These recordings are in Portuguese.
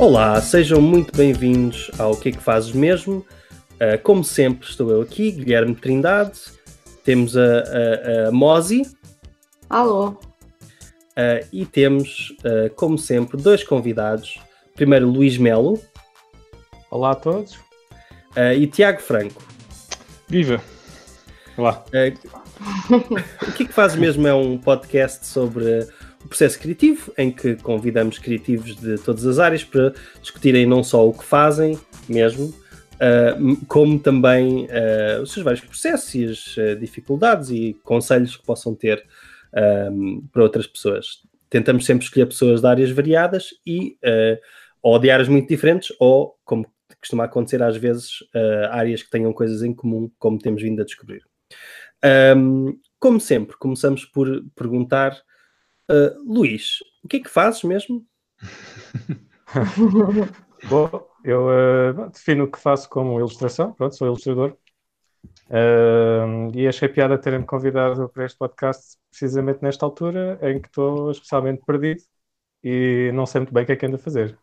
Olá, sejam muito bem-vindos ao Que é que Fazes Mesmo. Uh, como sempre, estou eu aqui, Guilherme Trindade. Temos a, a, a Mozi. Alô. Uh, e temos, uh, como sempre, dois convidados. Primeiro, Luís Melo. Olá a todos. e Tiago Franco. Viva! Olá. o que é que fazes mesmo é um podcast sobre o processo criativo, em que convidamos criativos de todas as áreas para discutirem não só o que fazem mesmo, uh, como também uh, os seus vários processos e as uh, dificuldades e conselhos que possam ter para outras pessoas. Tentamos sempre escolher pessoas de áreas variadas e ou de áreas muito diferentes, ou, como costuma acontecer às vezes, áreas que tenham coisas em comum, como temos vindo a descobrir. Como sempre, começamos por perguntar Uh, Luís, o que é que fazes mesmo? Bom, eu uh, defino o que faço como ilustração, pronto, sou ilustrador. Uh, e achei piada terem-me convidado para este podcast precisamente nesta altura em que estou especialmente perdido e não sei muito bem o que é que ando a fazer.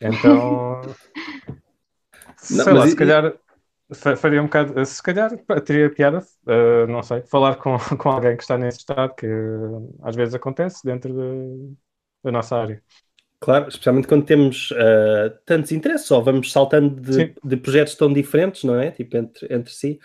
Então, não, sei lá, se calhar faria um bocado, se calhar teria piada, uh, não sei, falar com, com alguém que está nesse estado, que uh, às vezes acontece dentro de, da nossa área. Claro, especialmente quando temos uh, tantos interesses, ou vamos saltando de, de, projetos tão diferentes, não é? Tipo, entre, entre si.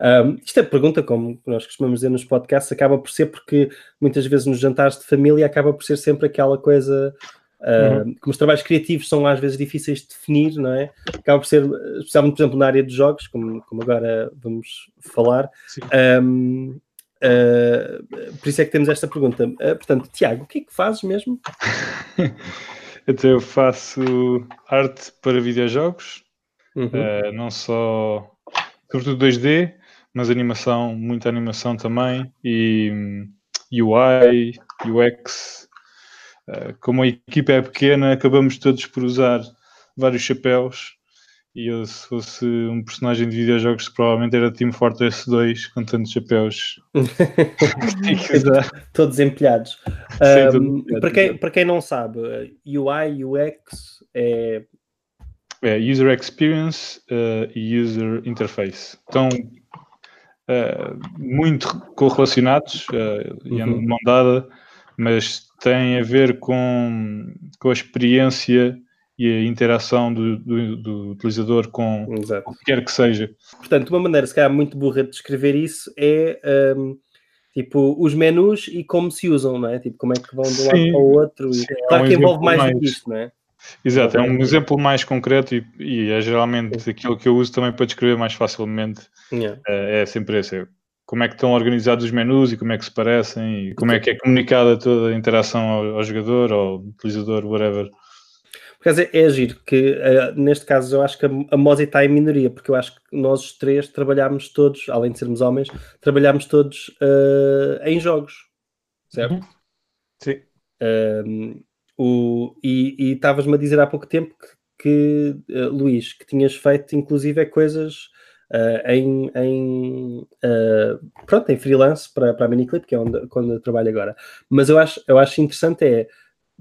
Um, isto é pergunta, como nós costumamos dizer nos podcasts, acaba por ser porque muitas vezes nos jantares de família acaba por ser sempre aquela coisa uhum. Como os trabalhos criativos são às vezes difíceis de definir, não é? Acaba por ser, especialmente, por exemplo, na área de jogos, como, como agora vamos falar. Um, uh, ah, por isso é que temos esta pergunta. Uh, portanto, Tiago, o que é que fazes mesmo? então, eu faço arte para videojogos, uhum. uh, não só, sobretudo 2D, mas animação, muita animação também, e um, UI, UX, eh, como a equipa é pequena, acabamos todos por usar vários chapéus. E eu, se fosse um personagem de videojogos, provavelmente era Team Fortress 2 com tantos chapéus. todos empilhados. um, para, quem, para quem não sabe, UI, UX é. É User Experience uh, e User Interface. Estão uh, muito correlacionados uh, e andam de mão dada, mas tem a ver com, com a experiência e a interação do, do, do utilizador com Exato. o que quer que seja. Portanto, uma maneira, se calhar, muito burra de descrever isso é um, tipo os menus e como se usam, não é? Tipo, como é que vão de um lado para o outro. Sim, e, claro é um que envolve mais, mais do que isto, não é? Exato, é um exemplo mais concreto e, e, é geralmente aquilo que eu uso também para descrever mais facilmente. Yeah. É, é sempre esse como é que estão organizados os menus e como é que se parecem e como é que é comunicada toda a interação ao, ao jogador, ao utilizador, whatever. Por acaso é, é giro, que uh, neste caso eu acho que a, a Mozi está em minoria, porque eu acho que nós os três trabalhámos todos, além de sermos homens, trabalhámos todos uh, em jogos, certo? Uhum. Sim. Uh, o, e estavas-me a dizer há pouco tempo que, que uh, Luís, que tinhas feito inclusive coisas uh, em, em uh, pronto, em freelance para, para a Miniclip, que é onde, quando eu trabalho agora. Mas eu acho, eu acho interessante é,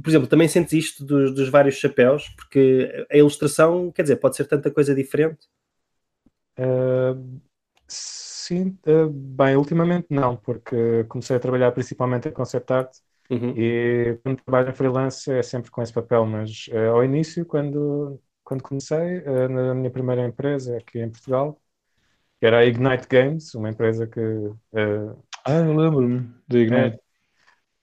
por exemplo, também sentes isto dos, dos vários chapéus, porque a ilustração, quer dizer, pode ser tanta coisa diferente? Uh, sim, bem, ultimamente não, porque comecei a trabalhar principalmente em concept art uhum. e quando trabalho em freelance é sempre com esse papel, mas ao início, quando, quando comecei na minha primeira empresa aqui em Portugal, que era a Ignite Games, uma empresa que. Uh, ah, eu lembro-me da Ignite.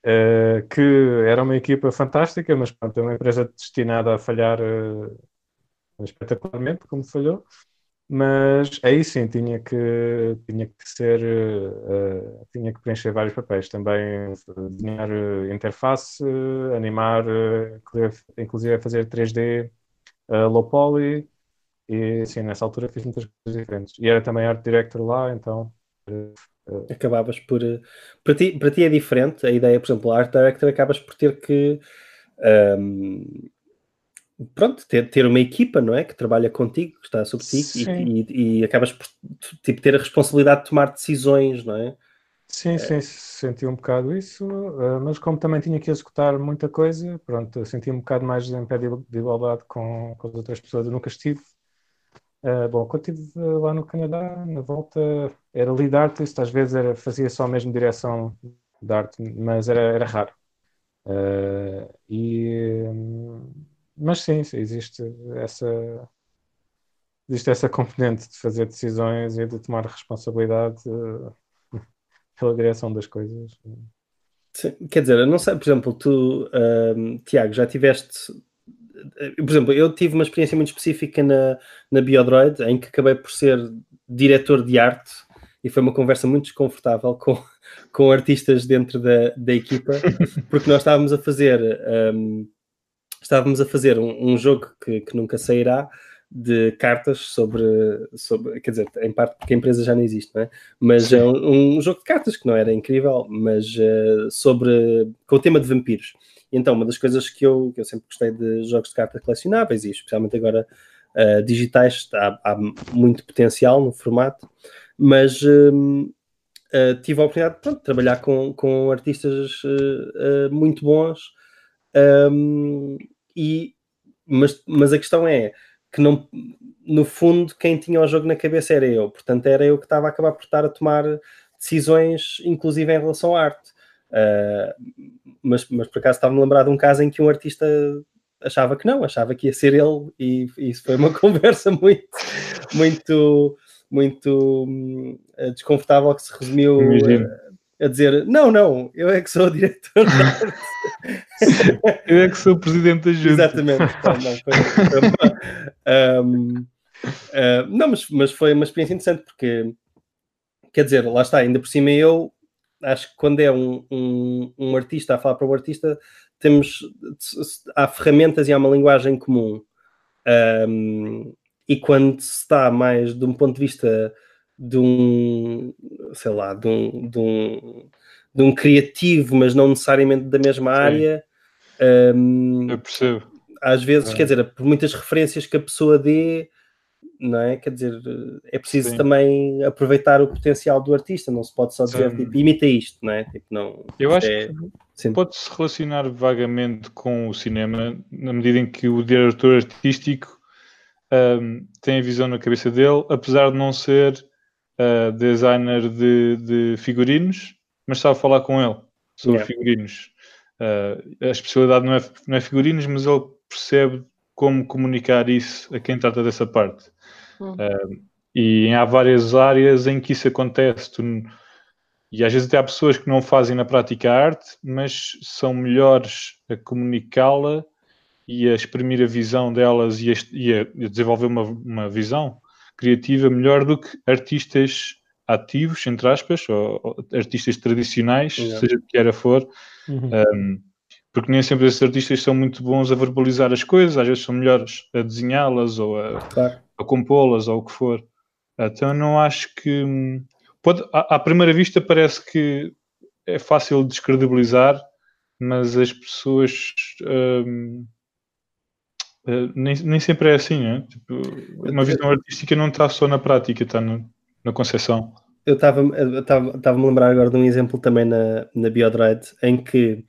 É, uh, que era uma equipa fantástica, mas pronto, é uma empresa destinada a falhar uh, espetacularmente, como falhou. Mas aí sim tinha que, tinha que ser, tinha que preencher vários papéis também, desenhar interface, animar, inclusive fazer 3D, low poly, e sim, nessa altura fiz muitas coisas diferentes. E era também art director lá, então. Uh, Acabavas por. Uh, para, ti, para ti é diferente a ideia, por exemplo, art director acabas por ter que. Um, pronto, ter, ter uma equipa, não é? Que trabalha contigo, que está sobre ti e, e, e, acabas por tipo, ter a responsabilidade de tomar decisões, não é? Sim, é. sim, senti um bocado isso, mas como também tinha que executar muita coisa, pronto, senti um bocado mais em pé de igualdade com, com as outras pessoas. Eu nunca estive. Uh, bom, quando estive lá no Canadá, na volta, era lead artist, às vezes era, fazia só mesmo direção de arte, mas era, era raro. Uh, e, mas sim, existe essa, existe essa componente de fazer decisões e de tomar responsabilidade pela direção das coisas. Sim, quer dizer, eu não sei, por exemplo, tu, Tiago, já tiveste. Por exemplo, eu tive uma experiência muito específica na, na Biodroid, em que acabei por ser diretor de arte e foi uma conversa muito desconfortável com, com artistas dentro da, da equipa, porque nós estávamos a fazer um, estávamos a fazer um, um jogo que, que nunca sairá, de cartas sobre, sobre, quer dizer, em parte porque a empresa já não existe, não é? Mas é um, um jogo de cartas que não era incrível, mas uh, sobre, com o tema de vampiros. E então, uma das coisas que eu, que eu sempre gostei de jogos de cartas colecionáveis, e especialmente agora uh, digitais, há, há, muito potencial no formato, mas uh, tive a oportunidade pronto, de trabalhar com, com artistas muito bons, um, e, mas, mas a questão é, que não, no fundo, quem tinha o jogo na cabeça era eu, portanto, era eu que estava a acabar por estar a tomar decisões, inclusive em relação à arte. Uh, mas, mas por acaso estava-me a lembrar de um caso em que um artista achava que não, achava que ia ser ele, e, e isso foi uma conversa muito, muito, muito hum, desconfortável que se resumiu a dizer: Não, não, eu é que sou o diretor eu é que sou o presidente da junta. Exatamente. Não, não, foi, um, uh, não mas, mas foi uma experiência interessante porque, quer dizer, lá está, ainda por cima eu acho que quando é um, um, um artista a falar para o artista, temos há ferramentas e há uma linguagem comum. Um, e quando se está mais de um ponto de vista de um, sei lá, de um, de um, de um criativo, mas não necessariamente da mesma Sim. área. Um, Eu percebo. Às vezes, é. quer dizer, por muitas referências que a pessoa dê, não é? Quer dizer, é preciso Sim. também aproveitar o potencial do artista, não se pode só dizer, Sim. tipo, imita isto, não é? Tipo, não, Eu acho é... que pode-se relacionar vagamente com o cinema, na medida em que o diretor artístico um, tem a visão na cabeça dele, apesar de não ser uh, designer de, de, figurinos, mas sabe falar com ele sobre yeah. figurinos. Uh, a especialidade não é, não é figurinos, mas ele percebe como comunicar isso a quem trata dessa parte. Uhum. Uh, e há várias áreas em que isso acontece. Tu, e às vezes até há pessoas que não fazem na prática a arte, mas são melhores a comunicá-la e a exprimir a visão delas e a, e a desenvolver uma, uma visão criativa melhor do que artistas ativos, entre aspas, ou, ou artistas tradicionais, seja o que era for, uhum. um, porque nem sempre esses artistas são muito bons a verbalizar as coisas, às vezes são melhores a desenhá-las ou a, claro. a compô-las ou o que for. Então não acho que. Hum, pode, à, à primeira vista parece que é fácil descredibilizar, mas as pessoas. Um, Uh, nem, nem sempre é assim, né? Tipo, uma visão artística não está só na prática, está na, na concepção. Eu estava-me a lembrar agora de um exemplo também na, na Biodroid, em que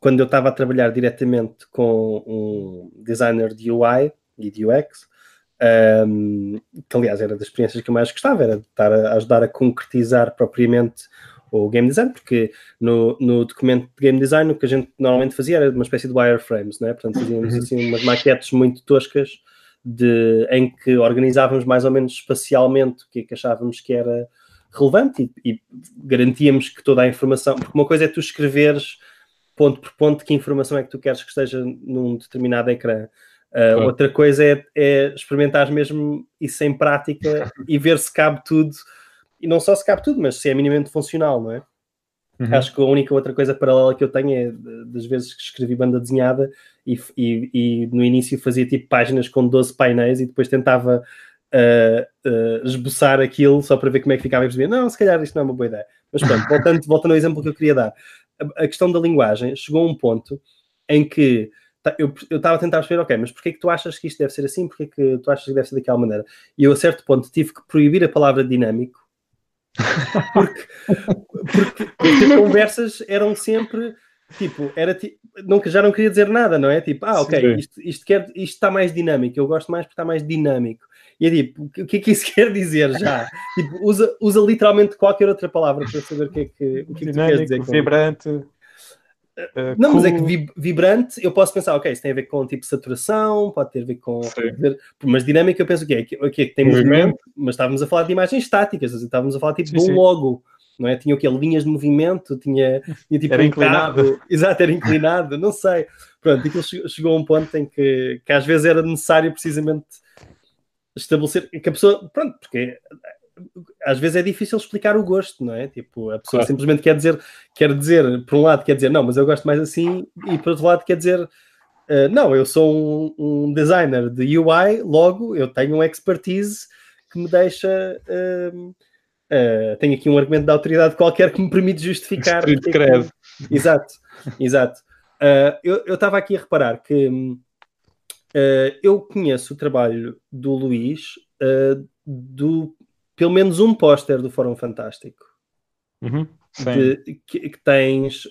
quando eu estava a trabalhar diretamente com um designer de UI e de UX, um, que aliás era das experiências que eu mais gostava, era de estar a ajudar a concretizar propriamente o game design, porque no, no documento de game design o que a gente normalmente fazia era uma espécie de wireframes, né? portanto fazíamos uhum. assim umas maquetes muito toscas de, em que organizávamos mais ou menos espacialmente o que, é que achávamos que era relevante e, e, garantíamos que toda a informação, porque uma coisa é tu escreveres ponto por ponto que informação é que tu queres que esteja num determinado ecrã. Uh, Outra coisa é, é experimentar mesmo isso em prática e ver se cabe tudo e não só se cabe tudo, mas se é minimamente funcional, não é? Uhum. Acho que a única outra coisa paralela que eu tenho é das vezes que escrevi banda desenhada e, e, e no início fazia tipo páginas com 12 painéis e depois tentava uh, uh, esboçar aquilo só para ver como é que ficava e percebia, não, se calhar isto não é uma boa ideia. Mas pronto, voltando, voltando ao exemplo que eu queria dar, a, a questão da linguagem chegou a um ponto em que eu estava a tentar perceber, ok, mas porquê que tu achas que isto deve ser assim? Porquê que tu achas que deve ser daquela maneira? E eu a certo ponto tive que proibir a palavra dinâmico Porque, porque, porque as conversas eram sempre tipo, era nunca, já não queria dizer nada, não é? Tipo, ah, ok, isto, isto, quer, isto está mais dinâmico, eu gosto mais porque está mais dinâmico. E é tipo, o que é que isso quer dizer já? tipo, usa, usa literalmente qualquer outra palavra para saber o que é que, o que, é que tu queres dizer. Vibrante. Uh, não, cool. mas é que vibrante, eu posso pensar, ok, isso tem a ver com tipo saturação, pode ter a ver com. Ver, mas dinâmica, eu penso o quê? Que, okay, que tem movimento, movimento, mas estávamos a falar de imagens estáticas, estávamos a falar tipo sim, de um sim. logo não é? Tinha o quê? Linhas de movimento, tinha, tinha tipo era um inclinado. Carro. Exato, era inclinado, não sei. Pronto, aquilo chegou a um ponto em que, que às vezes era necessário precisamente estabelecer que a pessoa, pronto, porque às vezes é difícil explicar o gosto, não é? Tipo, a pessoa claro. simplesmente quer dizer, quer dizer, por um lado quer dizer, não, mas eu gosto mais assim, e por outro lado quer dizer, uh, não, eu sou um, um, designer de UI, logo eu tenho um expertise que me deixa uh, Uh, tenho aqui um argumento da autoridade qualquer que me permite justificar. de credo. Exato, exato. Eu estava aqui a reparar que uh, eu conheço o trabalho do Luís do pelo menos um póster do Fórum Fantástico. Uhum, de, que, que, tens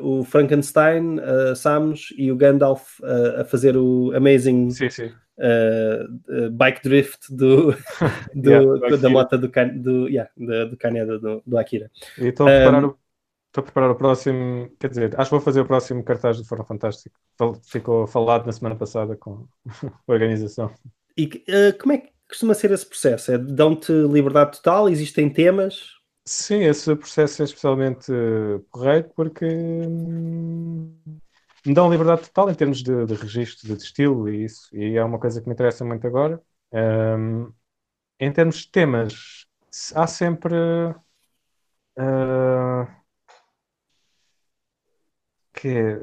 o Frankenstein, uh, Samus e o Gandalf a fazer o Amazing sim, sim uh, bike drift do, do yeah, da moto do, do, yeah, do, do Kaneda, do, do Akira. E estou a preparar um, o Estou a preparar o próximo, quer dizer, acho que vou fazer o próximo cartaz do Fórum Fantástico. Ficou falado na semana passada com a organização. E uh, como é que costuma ser esse processo? É, Dão-te liberdade total? Existem temas? Sim, esse processo é especialmente correto porque hum, me dão liberdade total em termos de, de registro, de estilo e isso, e é uma coisa que me interessa muito agora. Um, em termos de temas, há sempre. Uh, que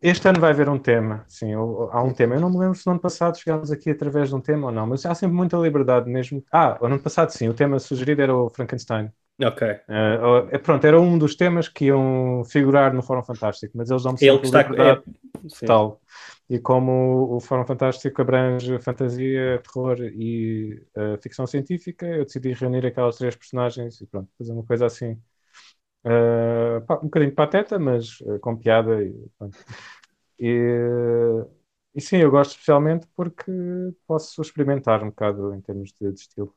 este ano vai haver um tema, sim, há um tema. Eu não me lembro se no ano passado chegámos aqui através de um tema ou não, mas há sempre muita liberdade mesmo. Ah, no ano passado sim, o tema sugerido era o Frankenstein. Ok. Uh, pronto, era um dos temas que iam figurar no Fórum Fantástico, mas eles dão-me sempre está, liberdade é, tal. E como o Fórum Fantástico abrange fantasia, terror e uh, ficção científica, eu decidi reunir aquelas três personagens e pronto, fazer uma coisa assim. Uh, pá, um bocadinho pateta, mas uh, com piada e, e, e, sim, eu gosto especialmente porque posso experimentar um bocado em termos de, de estilo.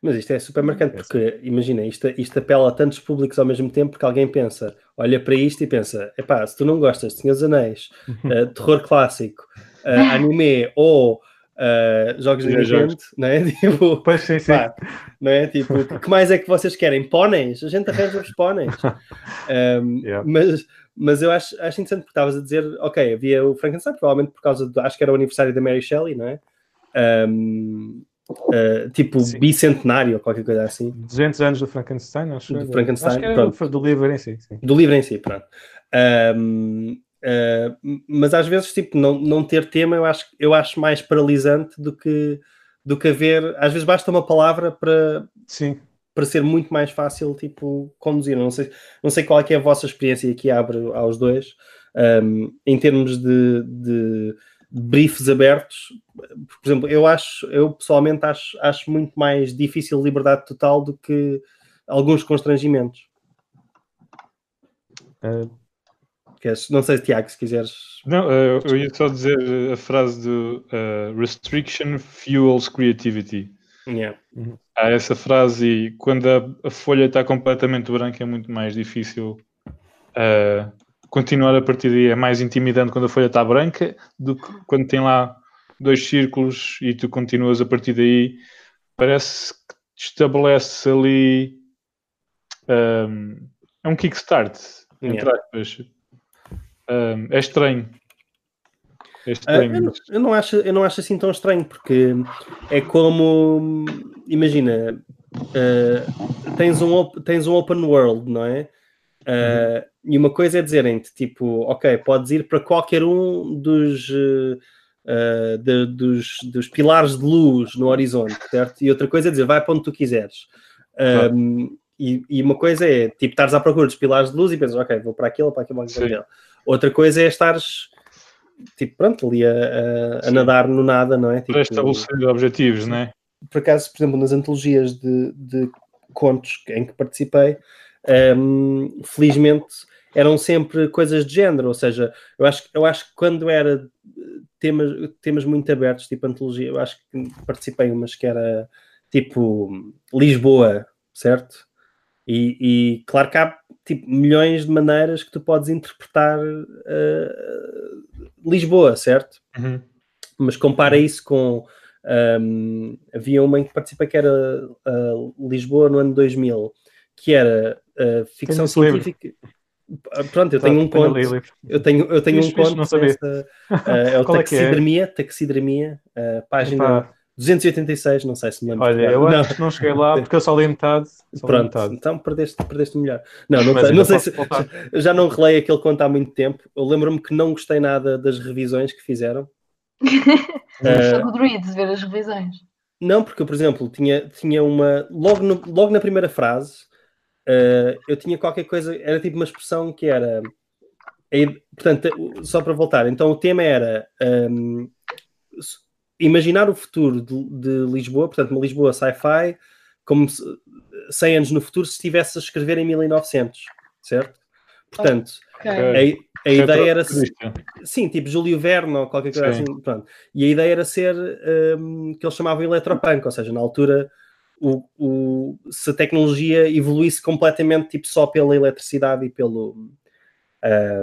Mas isto é super marcante, é porque imagina, isto, isto apela a tantos públicos ao mesmo tempo, porque alguém pensa, olha para isto e pensa: epá, se tu não gostas de Senhor dos Anéis, uh, terror clássico, anime ou uh, jogos de gente, não é? Tipo, pois sim, sim. Pá, não é? Tipo, o que mais é que vocês querem? Póneis? A gente arranja os póneis. Um, yeah. mas, mas eu acho, acho interessante porque estavas a dizer, ok, havia o Frankenstein, provavelmente por causa do, acho que era o aniversário da Mary Shelley, não é? Um, Uh, tipo sim. bicentenário ou qualquer coisa assim. 200 anos do Frankenstein, acho. Do Frankenstein, acho que pronto. do livro em si. Sim. Do livro em si, pronto. Um, uh, mas às vezes, tipo, não, não ter tema eu acho, eu acho mais paralisante do que, do que haver. Às vezes basta uma palavra para, sim. para ser muito mais fácil, tipo, conduzir. Não sei, não sei qual é, é a vossa experiência aqui abre aos dois, um, em termos de, de briefs abertos. Por exemplo, eu acho, eu pessoalmente acho, acho muito mais difícil liberdade total do que alguns constrangimentos. Uh, não sei, Tiago, se quiseres. Não, uh, eu ia só dizer a frase do uh, Restriction fuels creativity. Yeah. Há essa frase e quando a, a, folha está completamente branca é muito mais difícil uh, continuar a partir daí é mais intimidante quando a folha está branca do que quando tem lá dois círculos e tu continuas a partir daí. Parece que estabelece ali. Um, é um kickstart, entre yeah. aspas. Um, é estranho. É estranho. Uh, eu, não, eu, não, acho, eu não acho assim tão estranho, porque é como. Imagina, uh, tens, um, tens um open world, não é? Uh, e uma coisa é dizerem-te, tipo, ok, podes ir para qualquer um dos, uh, de, dos, dos, pilares de luz no horizonte, certo? E outra coisa é dizer, vai para onde tu quiseres. Um, e, e, uma coisa é, tipo, estares à procura dos pilares de luz e pensas, ok, vou para aquilo, para aquilo, para aquilo. Outra coisa é estares, tipo, pronto, ali a, a, a nadar no nada, não é? Tipo, para estabelecer objetivos, não é? Por acaso, por exemplo, nas antologias de, de contos em que participei, um, felizmente eram sempre coisas de género, ou seja, eu acho, eu acho que quando era temas, temas muito abertos, tipo antologia, eu acho que participei umas que era tipo Lisboa, certo? E, e claro que há tipo, milhões de maneiras que tu podes interpretar uh, Lisboa, certo? Uhum. Mas compara isso com. Um, havia uma em que participei que era uh, Lisboa no ano 2000, que era uh, ficção científica. Pronto, eu tenho um conto. Eu tenho, eu tenho um conto. Sabia. é o é Taxidermia, é? Taxidermia, página. 286, não sei se me lembro. Olha, eu acho que não cheguei lá porque eu só li metade. Só Pronto, metade. então perdeste, perdeste melhor. Não, não, sei, não sei se. Eu já não relei aquele conto há muito tempo. Eu lembro-me que não gostei nada das revisões que fizeram. uh, do Druids ver as revisões. Não, porque, por exemplo, tinha, tinha uma. Logo, no, logo na primeira frase, uh, eu tinha qualquer coisa. Era tipo uma expressão que era. Portanto, só para voltar, então o tema era. Um, imaginar o futuro de, de Lisboa, portanto, uma Lisboa sci-fi, como se, 100 anos no futuro, se estivesse a escrever em 1900, certo? Portanto, okay. a, a ideia era. Sim, tipo Júlio Verne ou qualquer coisa sim. assim. Pronto. E a ideia era ser um, que eles chamavam eletropunk, ou seja, na altura. O, o, se a tecnologia evoluísse completamente tipo só pela eletricidade e pelo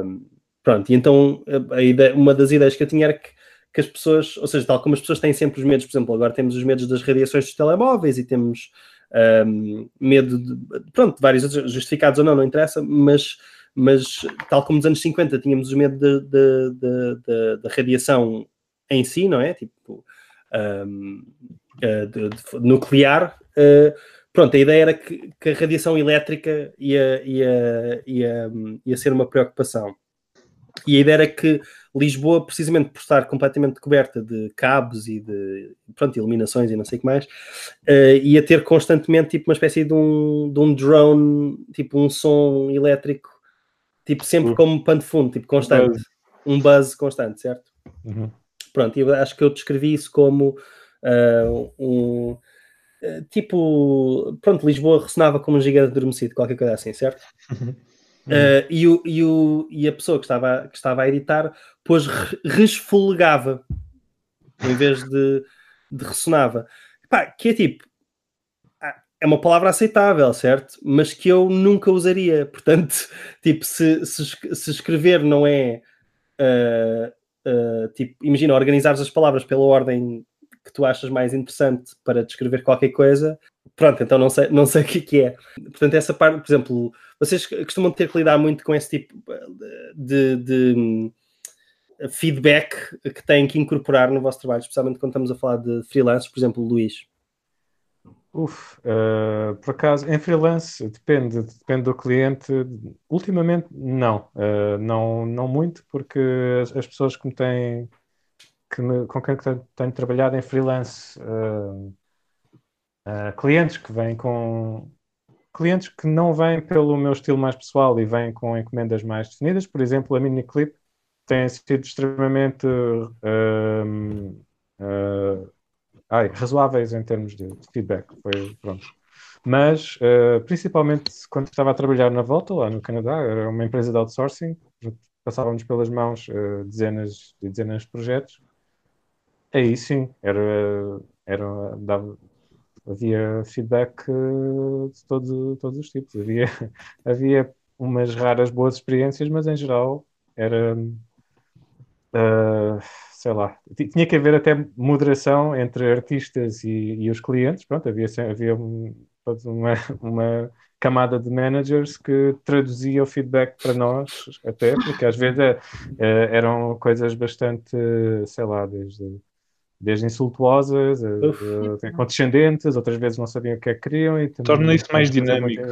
um, pronto, e então a, a ideia, uma das ideias que eu tinha era que que as pessoas, ou seja, tal como as pessoas têm sempre os medos, por exemplo, agora temos os medos das radiações dos telemóveis e temos um, medo de, pronto, vários outros, justificados ou não, não interessa, mas, mas tal como nos anos 50 tínhamos o medo da radiação em si, não é? Tipo, um, eh, de, de, nuclear, uh, pronto, a ideia era que, que a radiação elétrica ia, ia, ia, ia ser uma preocupação. E a ideia era que Lisboa, precisamente por estar completamente coberta de cabos e de pronto, iluminações e não sei o que mais, uh, ia ter constantemente tipo uma espécie de um, de um drone, tipo um som elétrico, tipo sempre uhum. como pano de fundo, tipo constante, um buzz constante, certo? Uhum. Pronto, eu acho que eu descrevi isso como uh, um uh, tipo, pronto, Lisboa ressonava como um gigante adormecido, qualquer coisa assim, certo? Uhum. Uh, e, o, e, o, e a pessoa que estava, que estava a editar depois resfolegava em vez de, de ressonava. Epá, que é tipo, ah, é uma palavra aceitável, certo? Mas que eu nunca usaria. Portanto, tipo, se, se, se escrever não é uh, uh, tipo, imagina organizares as palavras pela ordem que tu achas mais interessante para descrever qualquer coisa, pronto, então não sei, não sei o que, que é. Portanto, essa parte, por exemplo, vocês costumam ter que lidar muito com esse tipo de, de feedback que têm que incorporar no vosso trabalho, especialmente quando estamos a falar de freelancers, por exemplo, Luís. Uf, uh, por acaso, em freelance depende, depende do cliente. Ultimamente, não, uh, não, não muito, porque as, as pessoas que me têm, que me, com quem tenho, tenho trabalhado em freelance, uh, clientes que vêm com clientes que não vêm pelo meu estilo mais pessoal e vêm com encomendas mais definidas, por exemplo, a Miniclip tem sido extremamente uh, uh, ai, razoáveis em termos de feedback. Foi, pronto. Mas, uh, principalmente quando estava a trabalhar na Volta, lá no Canadá, era uma empresa de outsourcing, passávamos pelas mãos uh, dezenas e dezenas de projetos. Aí sim, era, era, dava, havia feedback uh, de todo, todos os tipos. Havia, havia umas raras boas experiências, mas em geral era uh, sei lá, tinha que haver até moderação entre artistas e, e os clientes. Pronto, havia, havia uma, uma camada de managers que traduzia o feedback para nós, até, porque às vezes é, é, eram coisas bastante, sei lá, desde, desde insultuosas, a, a, condescendentes, outras vezes não sabiam o que é que queriam. E Torna isso mais dinâmico.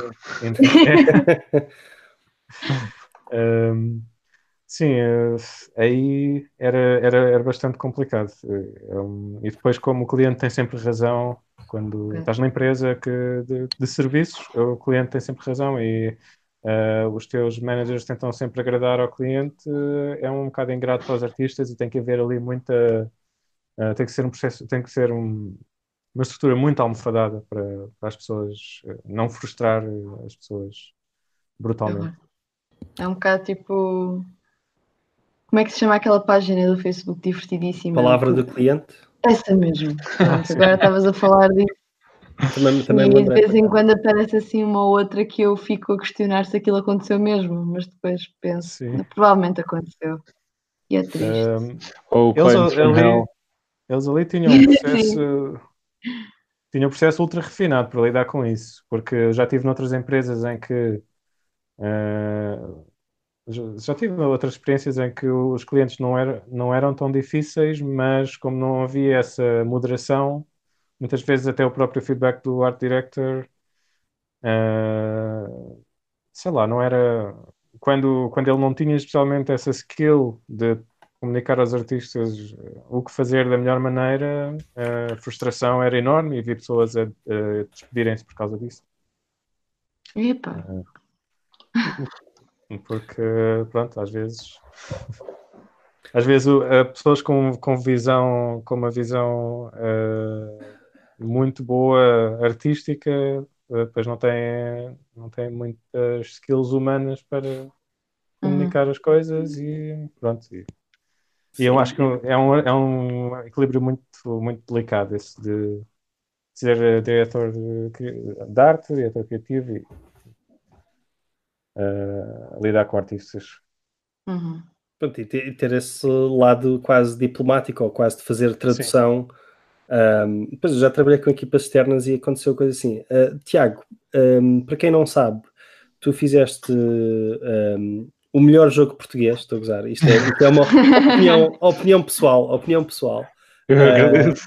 um, Sim, eh, aí era, era, era bastante complicado. Eh, e depois, como o cliente tem sempre razão, quando estás na empresa que, de, de serviços, o cliente tem sempre razão e uh, os teus managers tentam sempre agradar ao cliente, é um bocado ingrato para os artistas e tem que haver ali muita. Uh, tem que ser um processo, tem que ser um, uma estrutura muito almofadada para, para as pessoas não frustrar as pessoas brutalmente. É um bocado tipo. Como é que se chama aquela página do Facebook divertidíssima? Palavra do cliente? Essa mesmo. agora estavas a falar disso. Também, também e de vez em quando aparece assim uma ou outra que eu fico a questionar se aquilo aconteceu mesmo, mas depois penso, Sim. provavelmente aconteceu. E é triste. Um, oh, eles, ali, eles ali tinham um processo. tinham um processo ultra refinado para lidar com isso, porque eu já tive noutras empresas em que uh, já tive outras experiências em que os clientes não, era, não eram tão difíceis, mas como não havia essa moderação, muitas vezes até o próprio feedback do art director, uh, sei lá, não era. Quando, quando ele não tinha especialmente essa skill de comunicar aos artistas o que fazer da melhor maneira, a frustração era enorme e havia pessoas a, a despedirem-se por causa disso. Epa! Uh, porque, pronto, às vezes. Às vezes pessoas com, com visão, com uma visão uh, muito boa artística, uh, depois não têm, não têm muitas skills humanas para comunicar uhum. as coisas e pronto. E, e eu acho que é um, é um equilíbrio muito, muito delicado esse de ser diretor de, de arte, diretor criativo e uh, lidar com artistas. Uhum. Pronto, e ter esse lado quase diplomático ou quase de fazer tradução. Um, depois eu já trabalhei com equipas externas e aconteceu coisa assim. Uh, Tiago, um, para quem não sabe, tu fizeste um, o melhor jogo português, estou a gozar. Isto é, isto é uma opinião, opinião pessoal, opinião pessoal. Eu uh, agradeço.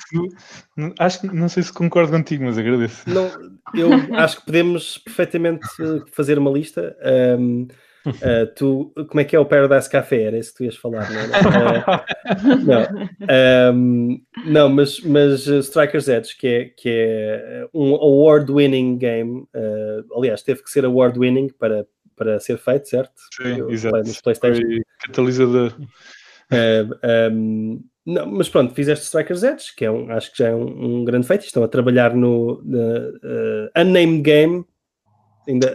Acho que não sei se concordo contigo, mas agradeço. Não, eu acho que podemos perfeitamente fazer uma lista. Um, uh, ah, tu, como é que é o Paradise Café? Era isso que tu ias falar, não é? não, um, não mas, mas Strikers Edge, que é, que é um award-winning game, uh, aliás, teve que ser award-winning para, para ser feito, certo? Sim, exato. Nos PlayStation. Foi catalisador. Uh, um, não, mas pronto, fizeste Strikers Edge, que é um, acho que já é um, um grande feito. Estão a trabalhar no, uh, Unnamed Game, ainda,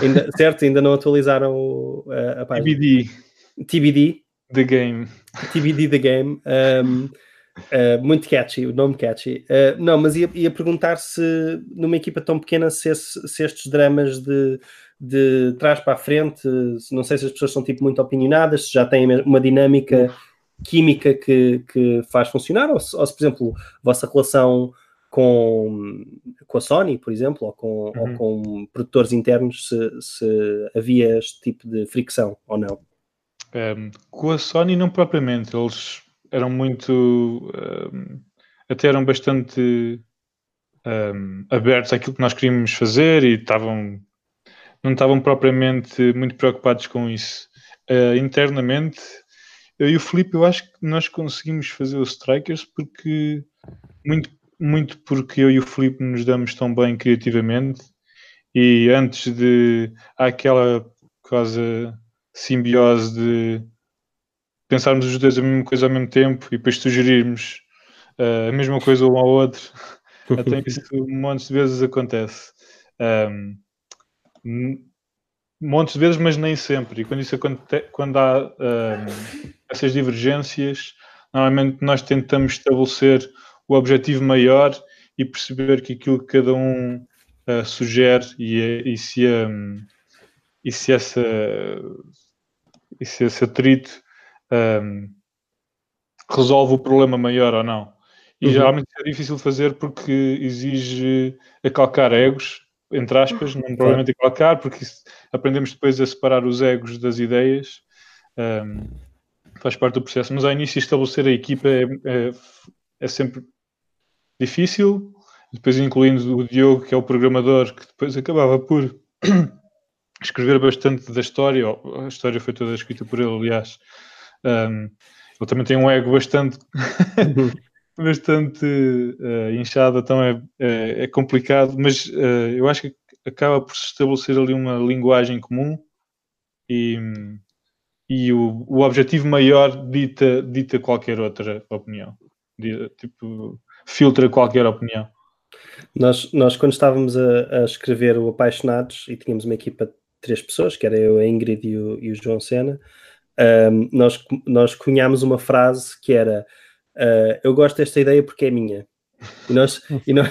ainda, certo? Ainda não atualizaram uh, a página. TBD. TBD. The Game. TBD The Game. Um, uh, muito catchy, o nome catchy. Uh, não, mas ia, ia perguntar se numa equipa tão pequena se, esse, se estes dramas de, de trás para a frente, não sei se as pessoas são tipo muito opinionadas, se já têm uma dinâmica química que, que faz funcionar, ou se, ou se, por exemplo, a vossa relação com, com a Sony, por exemplo, ou com, uhum. ou com produtores internos, se, se, havia este tipo de fricção ou não? Um, com a Sony, não propriamente. Eles eram muito. Um, até eram bastante um, abertos àquilo que nós queríamos fazer e estavam. Não estavam propriamente muito preocupados com isso. Uh, internamente, eu e o Felipe, eu acho que nós conseguimos fazer os Strikers porque muito, muito porque eu e o Felipe nos damos tão bem criativamente e antes de há aquela quase simbiose de pensarmos os dois a mesma coisa ao mesmo tempo e depois sugerirmos uh, a mesma coisa um ao outro. Até isso um monte de vezes acontece. Um, montes de vezes, mas nem sempre. E quando isso acontece, quando há um, essas divergências, normalmente nós tentamos estabelecer o objetivo maior e perceber que aquilo que cada um uh, sugere e, e, se, um, e se essa e se esse atrito um, resolve o problema maior ou não. E uhum. geralmente é difícil fazer porque exige acalcar egos entre aspas, não provavelmente a colocar, porque aprendemos depois a separar os egos das ideias, um, faz parte do processo, mas ao início estabelecer a equipa é, é, é, sempre difícil, depois incluindo o Diogo, que é o programador, que depois acabava por escrever bastante da história, a história foi toda escrita por ele, aliás. Um, ele também tem um ego bastante bastante uh, inchada, então é, é, é complicado, mas uh, eu acho que acaba por se estabelecer ali uma linguagem comum e, e o, o objetivo maior dita, dita qualquer outra opinião. Tipo, filtra qualquer opinião. Nós, nós quando estávamos a, a, escrever o Apaixonados e tínhamos uma equipa de três pessoas, que era eu, a Ingrid e o, e o João Sena, um, nós, nós cunhámos uma frase que era uh, eu gosto desta ideia porque é minha. E nós, e nós,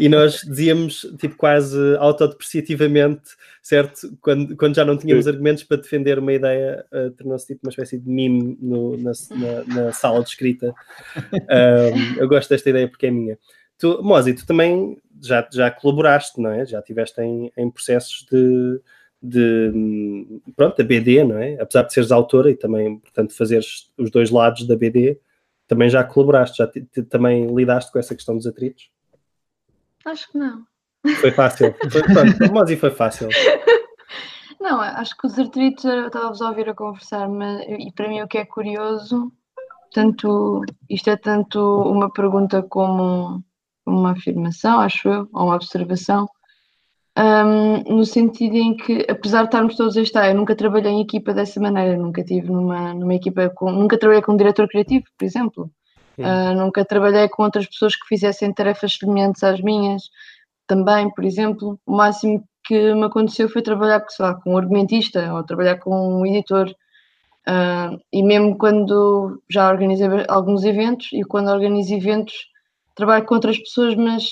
e nós dizíamos, tipo, quase autodepreciativamente, certo? Quando, quando já não tínhamos Sim. argumentos para defender uma ideia, uh, tornou-se tipo uma espécie de meme no, na, na, na, sala de escrita. Um, eu gosto desta ideia porque é minha. Tu, Mozi, tu também já, já colaboraste, não é? Já estiveste em, em processos de, de, pronto, da BD, não é? Apesar de seres autora e também, portanto, fazeres os dois lados da BD, também já colaboraste, já também lidaste com essa questão dos atritos? Acho que não. Foi fácil. Foi, pronto, Mozi foi fácil. Não, acho que os atritos, eu estava-vos a ouvir a conversar, mas, e para mim o que é curioso, tanto, isto é tanto uma pergunta como uma afirmação, acho eu, ou uma observação, um, no sentido em que, apesar de estarmos todos a estar, eu nunca trabalhei em equipa dessa maneira, nunca tive numa, numa equipa, com, nunca trabalhei com um diretor criativo, por exemplo, uh, nunca trabalhei com outras pessoas que fizessem tarefas semelhantes às minhas, também, por exemplo, o máximo que me aconteceu foi trabalhar sei lá, com um argumentista ou trabalhar com um editor. Uh, e mesmo quando já organizei alguns eventos e quando organizo eventos trabalho com outras pessoas, mas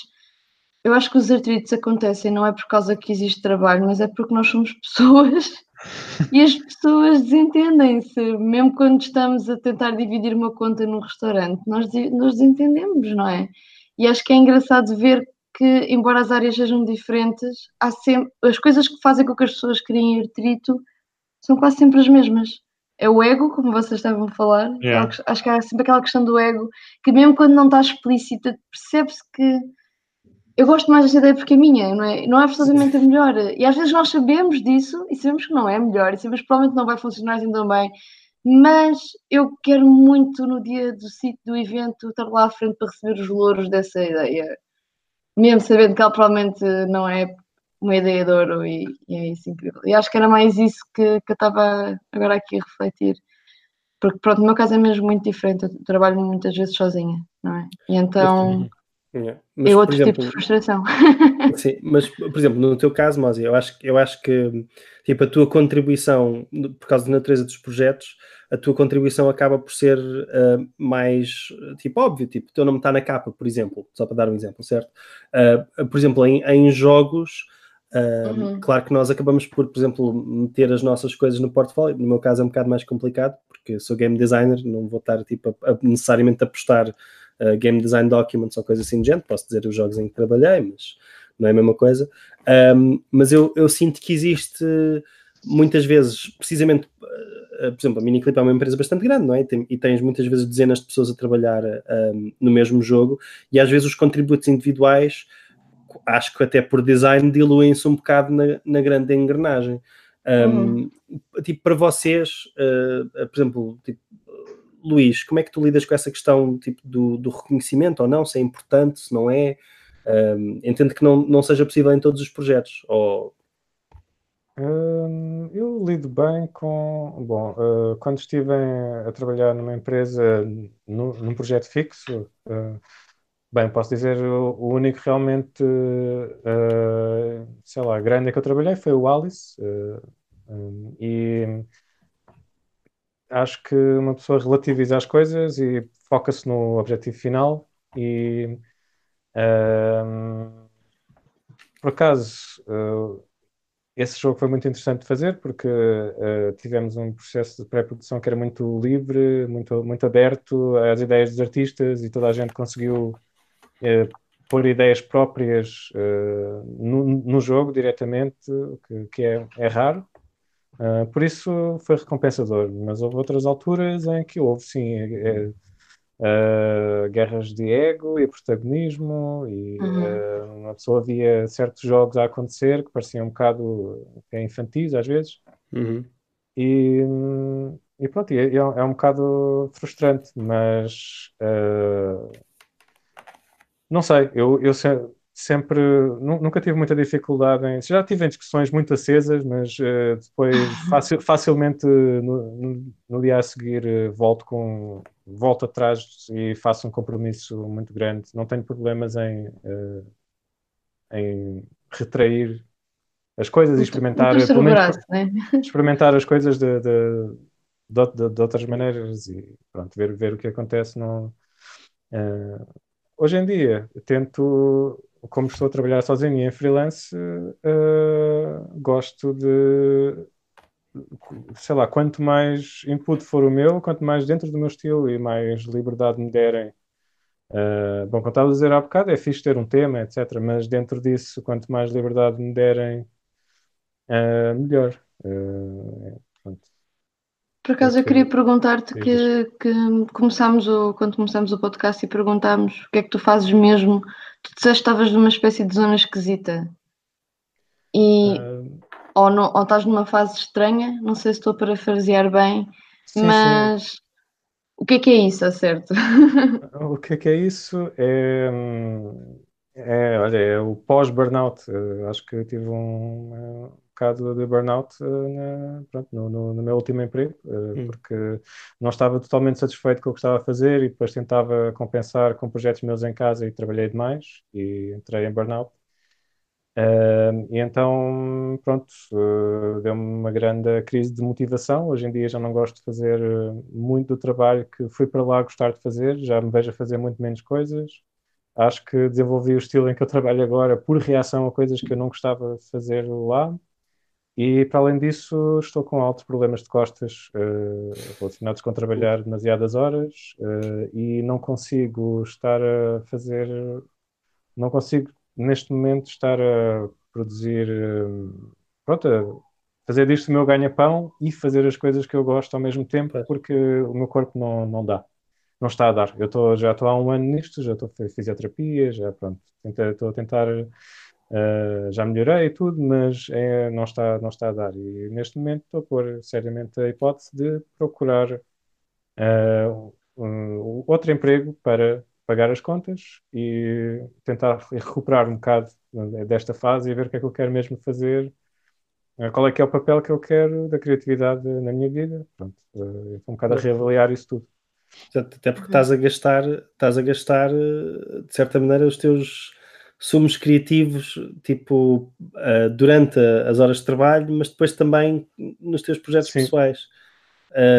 eu acho que os artrites acontecem não é por causa que existe trabalho, mas é porque nós somos pessoas e as pessoas desentendem-se. Mesmo quando estamos a tentar dividir uma conta num restaurante, nós, nós desentendemos, não é? E acho que é engraçado ver que, embora as áreas sejam diferentes, há sempre, as coisas que fazem com que as pessoas criem artrito são quase sempre as mesmas. É o ego, como vocês estavam a falar. Yeah. Acho que há sempre aquela questão do ego, que mesmo quando não está explícita, percebe-se que eu gosto mais desta ideia porque é minha, não é, não é precisamente a melhor. E às vezes nós sabemos disso e sabemos que não é melhor e sabemos que provavelmente não vai funcionar assim tão bem. Mas eu quero muito no dia do sítio do evento estar lá à frente para receber os louros dessa ideia. Mesmo sabendo que ela provavelmente não é uma ideia de ouro e, e é isso incrível. E acho que era mais isso que, que eu estava agora aqui a refletir. Porque pronto, no meu caso é mesmo muito diferente. Eu trabalho muitas vezes sozinha, não é? E então. É. Mas, é outro exemplo, tipo de frustração. Sim, mas por exemplo, no teu caso, Mosi, eu acho, eu acho que tipo, a tua contribuição, por causa da natureza dos projetos, a tua contribuição acaba por ser uh, mais tipo óbvio, tipo, o teu nome está na capa, por exemplo, só para dar um exemplo, certo? Uh, por exemplo, em, em jogos. Uh, uhum. Claro que nós acabamos por, por exemplo, meter as nossas coisas no portfólio. No meu caso é um bocado mais complicado, porque sou game designer, não vou estar tipo, a, a necessariamente a postar uh, game design documents ou coisa assim de gente, posso dizer os jogos em que trabalhei, mas não é a mesma coisa. Um, mas eu, eu, sinto que existe muitas vezes, precisamente, uh, por exemplo, a Miniclip é uma empresa bastante grande, não é? Tem, e tens muitas vezes dezenas de pessoas a trabalhar um, no mesmo jogo, e às vezes os contributos individuais, acho que até por design, diluem-se um bocado na, na grande engrenagem. Um, uhum. Tipo, para vocês, uh, por exemplo, tipo, Luís, como é que tu lidas com essa questão tipo, do, do reconhecimento ou não? Se é importante, se não é? Um, entendo que não, não seja possível em todos os projetos. Ou... Eu lido bem com. Bom, uh, quando estive a trabalhar numa empresa, no, num projeto fixo, uh, bem, posso dizer, o, o único realmente, uh, sei lá, grande que eu trabalhei foi o Alice. Um, e acho que uma pessoa relativiza as coisas e foca-se no objetivo final e por acaso uh, esse jogo foi muito interessante de fazer porque uh, tivemos um processo de pré-produção que era muito livre, muito, muito aberto às ideias dos artistas e toda a gente conseguiu eh, pôr ideias próprias no, no, jogo diretamente, que, que é, é raro. Uh, por isso foi recompensador, mas houve outras alturas em que houve sim é, é, guerras de ego e protagonismo, e uhum. uh, uma pessoa via certos jogos a acontecer que pareciam um bocado infantis às vezes, uhum. e, e pronto, é, é, um bocado frustrante, mas não sei, eu, eu sempre, nunca tive muita dificuldade em. Já tive em discussões muito acesas, mas uh, depois facil, facilmente no, no, no, dia a seguir uh, volto com, volto atrás e faço um compromisso muito grande. Não tenho problemas em, uh, em retrair as coisas e experimentar, braço, né? experimentar as coisas de, de, de, de, outras maneiras e pronto, ver, ver o que acontece. Hoje em dia, tento, como estou a trabalhar sozinho em freelance, uh, gosto de sei lá, quanto mais input for o meu, quanto mais dentro do meu estilo e mais liberdade me derem. Uh, bom, como estava a dizer há bocado, é fixe ter um tema, etc. Mas dentro disso, quanto mais liberdade me derem, uh, melhor. Uh, Por acaso eu queria perguntar-te que, que começámos o, quando começámos o podcast e perguntámos o que é que tu fazes mesmo. Tu disseste que estavas numa espécie de zona esquisita. E uh, ou, não, ou estás numa fase estranha, não sei se estou a parafrasear bem, sim, mas sim. o que é que é isso, a certo? o que é que é isso? É, é olha, é o pós-burnout. Acho que tive um, um bocado de burnout eh, na, pronto, no, no, no, meu último emprego, eh, hum. porque não estava totalmente satisfeito com o que estava a fazer e depois tentava compensar com projetos meus em casa e trabalhei demais e entrei em burnout. Uh, e então, pronto, uh, deu-me uma grande crise de motivação. Hoje em dia já não gosto de fazer muito do trabalho que fui para lá gostar de fazer, já me vejo a fazer muito menos coisas. Acho que desenvolvi o estilo em que eu trabalho agora por reação a coisas que eu não gostava de fazer lá. E, para além disso, estou com altos problemas de costas relacionados com trabalhar demasiadas horas e não consigo estar a fazer. Não consigo neste momento estar a produzir, hum, pronto, a fazer disto o meu ganha-pão e fazer as coisas que eu gosto ao mesmo tempo, porque o meu corpo não, não dá, não está a dar. Eu tô, já estou há um ano nisto, já estou a fisioterapia, já pronto, estou a tentar, uh, já melhorei tudo, mas é, não, está, não está a dar. E neste momento estou a pôr seriamente a hipótese de procurar uh, um, outro emprego para pagar as contas e tentar recuperar um bocado desta fase e ver o que é que eu quero mesmo fazer, eh, qual é que é o papel que eu quero da criatividade na minha vida. Pronto, estou um bocado a reavaliar isso tudo. Até porque estás a gastar, estás a gastar de certa maneira os teus sumos criativos, tipo, durante as horas de trabalho, mas depois também nos teus projetos Sim. pessoais.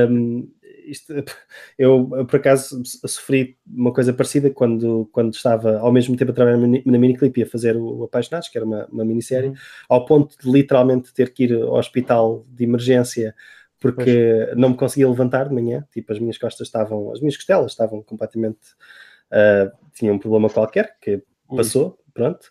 Um, isto, eu, eu, por acaso sofri uma coisa parecida quando, quando estava ao mesmo tempo a trabalhar na Miniclip e a fazer o Apaixonados, que era uma, uma minissérie, uhum. ao ponto de literalmente ter que ir ao hospital de emergência porque pois. não me conseguia levantar de manhã, tipo as minhas costas estavam, as minhas costelas estavam completamente, uh, tinham um problema qualquer que passou, pronto,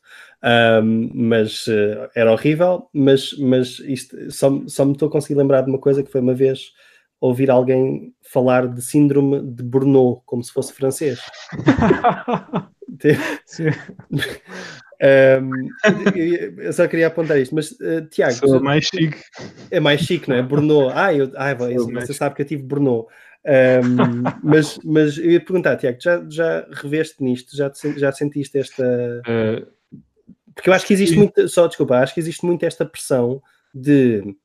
um, mas uh, era horrível, mas, mas isto, só, só me estou a conseguir lembrar de uma coisa que foi uma vez ouvir alguém falar de síndrome de Burnout, como se fosse francês. um, eu só queria apontar isto, mas uh, Tiago. Sou mais chique. É mais chique, não é? Burnout. Ah, eu, ah você sabe que eu tive Burnout. Um, mas, mas eu ia perguntar, Tiago, já, já reveste nisto? Já, já sentiste esta. Uh, Porque eu acho que existe muito. Só desculpa, acho que existe muito esta pressão de.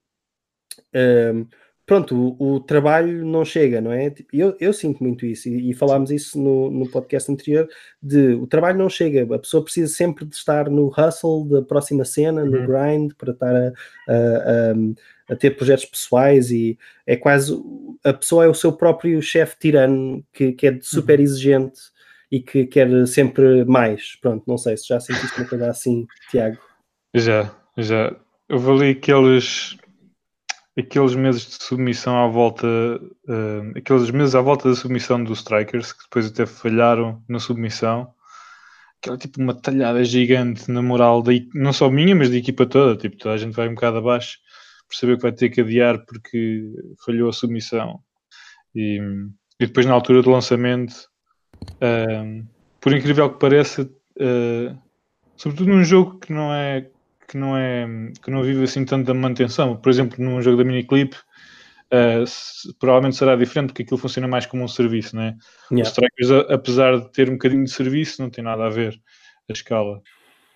Um, pronto, o, o, trabalho não chega, não é? Tipo, eu, eu sinto muito isso e, e falámos isso no, no podcast anterior, de o trabalho não chega, a pessoa precisa sempre de estar no hustle da próxima cena, uhum. no grind, para estar a, a, a, a, ter projetos pessoais e é quase, a pessoa é o seu próprio chefe tirano, que, que é super uhum. exigente e que quer sempre mais, pronto, não sei se já sentiste uma coisa assim, Tiago. Já, já, eu vou ali aqueles aqueles meses de submissão à volta, uh, aqueles meses à volta da submissão dos Strikers, que depois até falharam na submissão, aquela tipo uma talhada gigante na moral, da, não só minha, mas da equipa toda, tipo, toda a gente vai um bocado abaixo por saber que vai ter que adiar porque falhou a submissão. E, e depois na altura do lançamento, uh, por incrível que pareça, uh, sobretudo num jogo que não é que não é que não vive assim tanto da manutenção. Por exemplo, num jogo da miniclip, uh, se, provavelmente será diferente porque aquilo funciona mais como um serviço, né? Yeah. Os trackers, apesar de ter um bocadinho de serviço, não tem nada a ver a escala.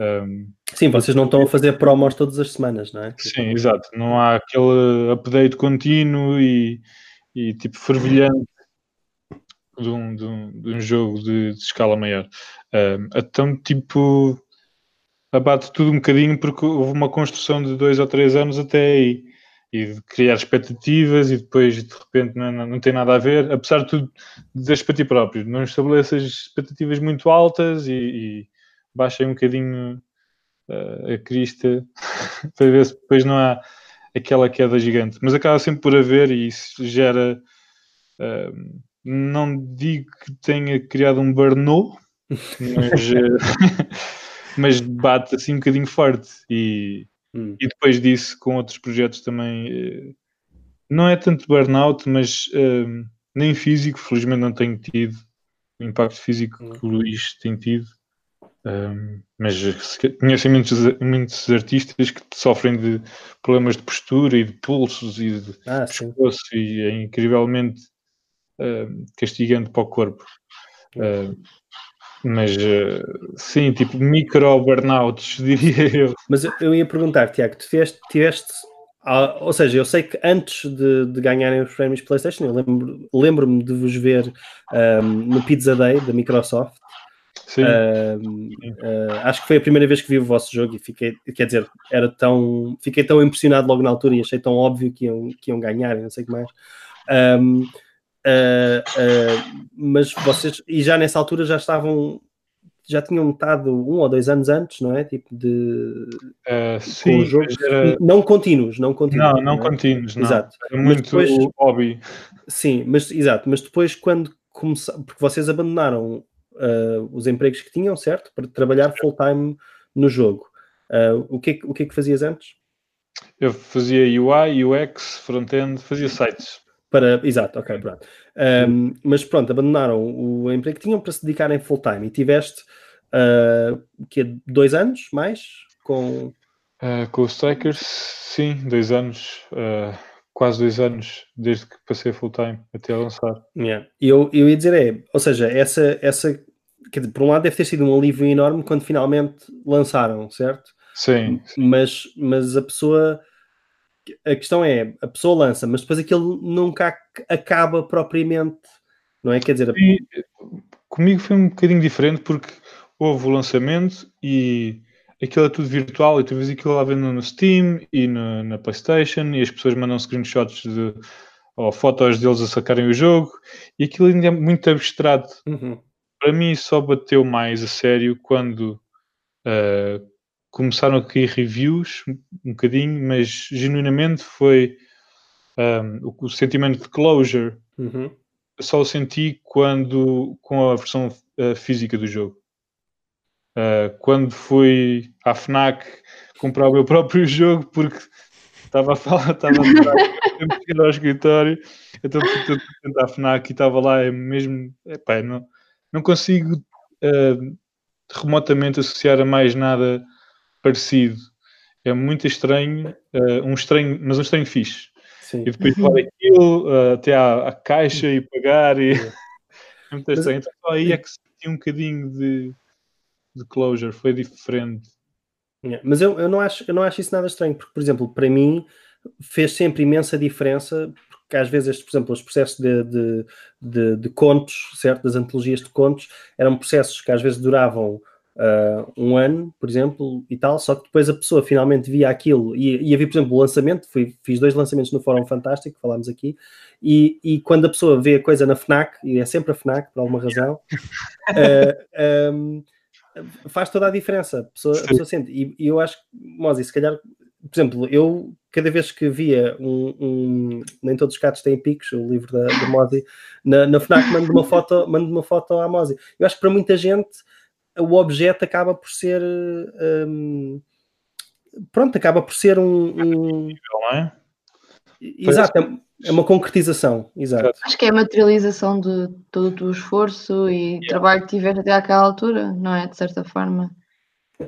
Um, Sim, vocês não estão a fazer promos todas as semanas, não é? Sim, exato. Não há aquele update contínuo e, e tipo fervilhante de um, de um, de um jogo de, de, escala maior. Uh, então, tipo, abate tudo um bocadinho porque houve uma construção de dois ou três anos até aí e de criar expectativas e depois de repente não, não, não tem nada a ver, apesar de tudo dizeres para ti próprio, não estabeleças expectativas muito altas e, e baixem um bocadinho uh, a crista para ver se depois não há aquela queda gigante, mas acaba sempre por haver e isso gera uh, não digo que tenha criado um burnout, mas, uh, mas bate assim um bocadinho forte e Hum. E depois disso, com outros projetos também, eh, não é tanto burnout, mas uh, nem físico, felizmente não tenho tido o impacto físico hum. que o Luís tem tido. Um, mas conheço muitos, muitos artistas que sofrem de problemas de postura e de pulsos e de ah, pescoço e é incrivelmente uh, castigante para o corpo. Uh, mas uh, sim, tipo micro burnouts, diria eu. Mas eu ia perguntar, Tiago, tu tiveste, tiveste ou seja, eu sei que antes de, de ganharem os prémios PlayStation, eu lembro-me lembro de vos ver um, no Pizza Day da Microsoft. Sim. uh, acho que foi a primeira vez que vi o vosso jogo e fiquei, quer dizer, era tão, fiquei tão impressionado logo na altura e achei tão óbvio que iam, que iam ganhar, não sei o que mais. Um, Uh, uh, mas vocês, e já nessa altura já estavam, já tinham metade um ou dois anos antes, não é? Tipo de. Uh, sim, era... não contínuos, não contínuos. Não, não, não é? contínuos, não. Exato. Era muito depois, hobby. Sim, mas exato, mas depois quando começaram, porque vocês abandonaram os empregos que tinham, certo? Para trabalhar full-time no jogo. o, que é, o que é que fazias antes? Eu fazia UI, UX, front-end, fazia sites. Para, exato, ok, pronto. Um, mas pronto, abandonaram o emprego que tinham para se dedicarem full time e tiveste uh, que dois anos mais com uh, com os Strikers, sim, dois anos, uh, quase dois anos desde que passei full time até a lançar. Yeah. Eu, eu ia dizer é, ou seja, essa, essa quer dizer, por um lado deve ter sido um alívio enorme quando finalmente lançaram, certo? Sim. sim. Mas, mas a pessoa a questão é, a pessoa lança, mas depois aquilo nunca acaba propriamente, não é? Quer dizer, e, comigo foi um bocadinho diferente porque houve o lançamento e aquilo é tudo virtual e tu vês aquilo lá vendo no Steam e no, na Playstation e as pessoas mandam screenshots de, ou fotos deles a sacarem o jogo e aquilo ainda é muito abstrato. Uhum. Para mim só bateu mais a sério quando uh, começaram a cair reviews um bocadinho, mas genuinamente foi um, o, o, sentimento de closure. Uhum. Só o senti quando com a versão uh, física do jogo. Uh, quando fui à FNAC comprar o meu próprio jogo, porque estava a falar, estava a ir ao escritório, então fui tentar à FNAC e estava lá, é mesmo, epá, não, não consigo uh, remotamente associar a mais nada parecido. É muito estranho, uh, um estranho, mas um estranho fixe. Sim. E depois levar aquilo uh, até à, à, caixa e pagar e é muito estranho. Então aí é que senti um bocadinho de, de closure, foi diferente. Yeah. Mas eu, eu, não acho, eu não acho isso nada estranho, porque, por exemplo, para mim fez sempre imensa diferença, porque às vezes, por exemplo, os processos de, de, de, de contos, certo? Das antologias de contos, eram processos que às vezes duravam uh, um ano, por exemplo, e tal, só que depois a pessoa finalmente via aquilo e, e havia, por exemplo, o lançamento, fui, fiz dois lançamentos no Fórum Fantástico, falámos aqui, e, e, quando a pessoa vê a coisa na FNAC, e é sempre a FNAC, por alguma razão, uh, um, faz toda a diferença, a pessoa, a pessoa sente, e, e, eu acho que, Mozi, se calhar, por exemplo, eu cada vez que via um, um, Nem Todos os Gatos Têm Picos, o livro da, da Mozi, na, na FNAC mando uma foto, mando uma foto à Mozi. Eu acho que para muita gente o objeto acaba por ser. Um, pronto, acaba por ser um. um... Não é? Exato, é, é uma concretização. Exato. Acho que é a materialização de todo o teu esforço e yeah. trabalho que tiveste até àquela altura, não é? De certa forma.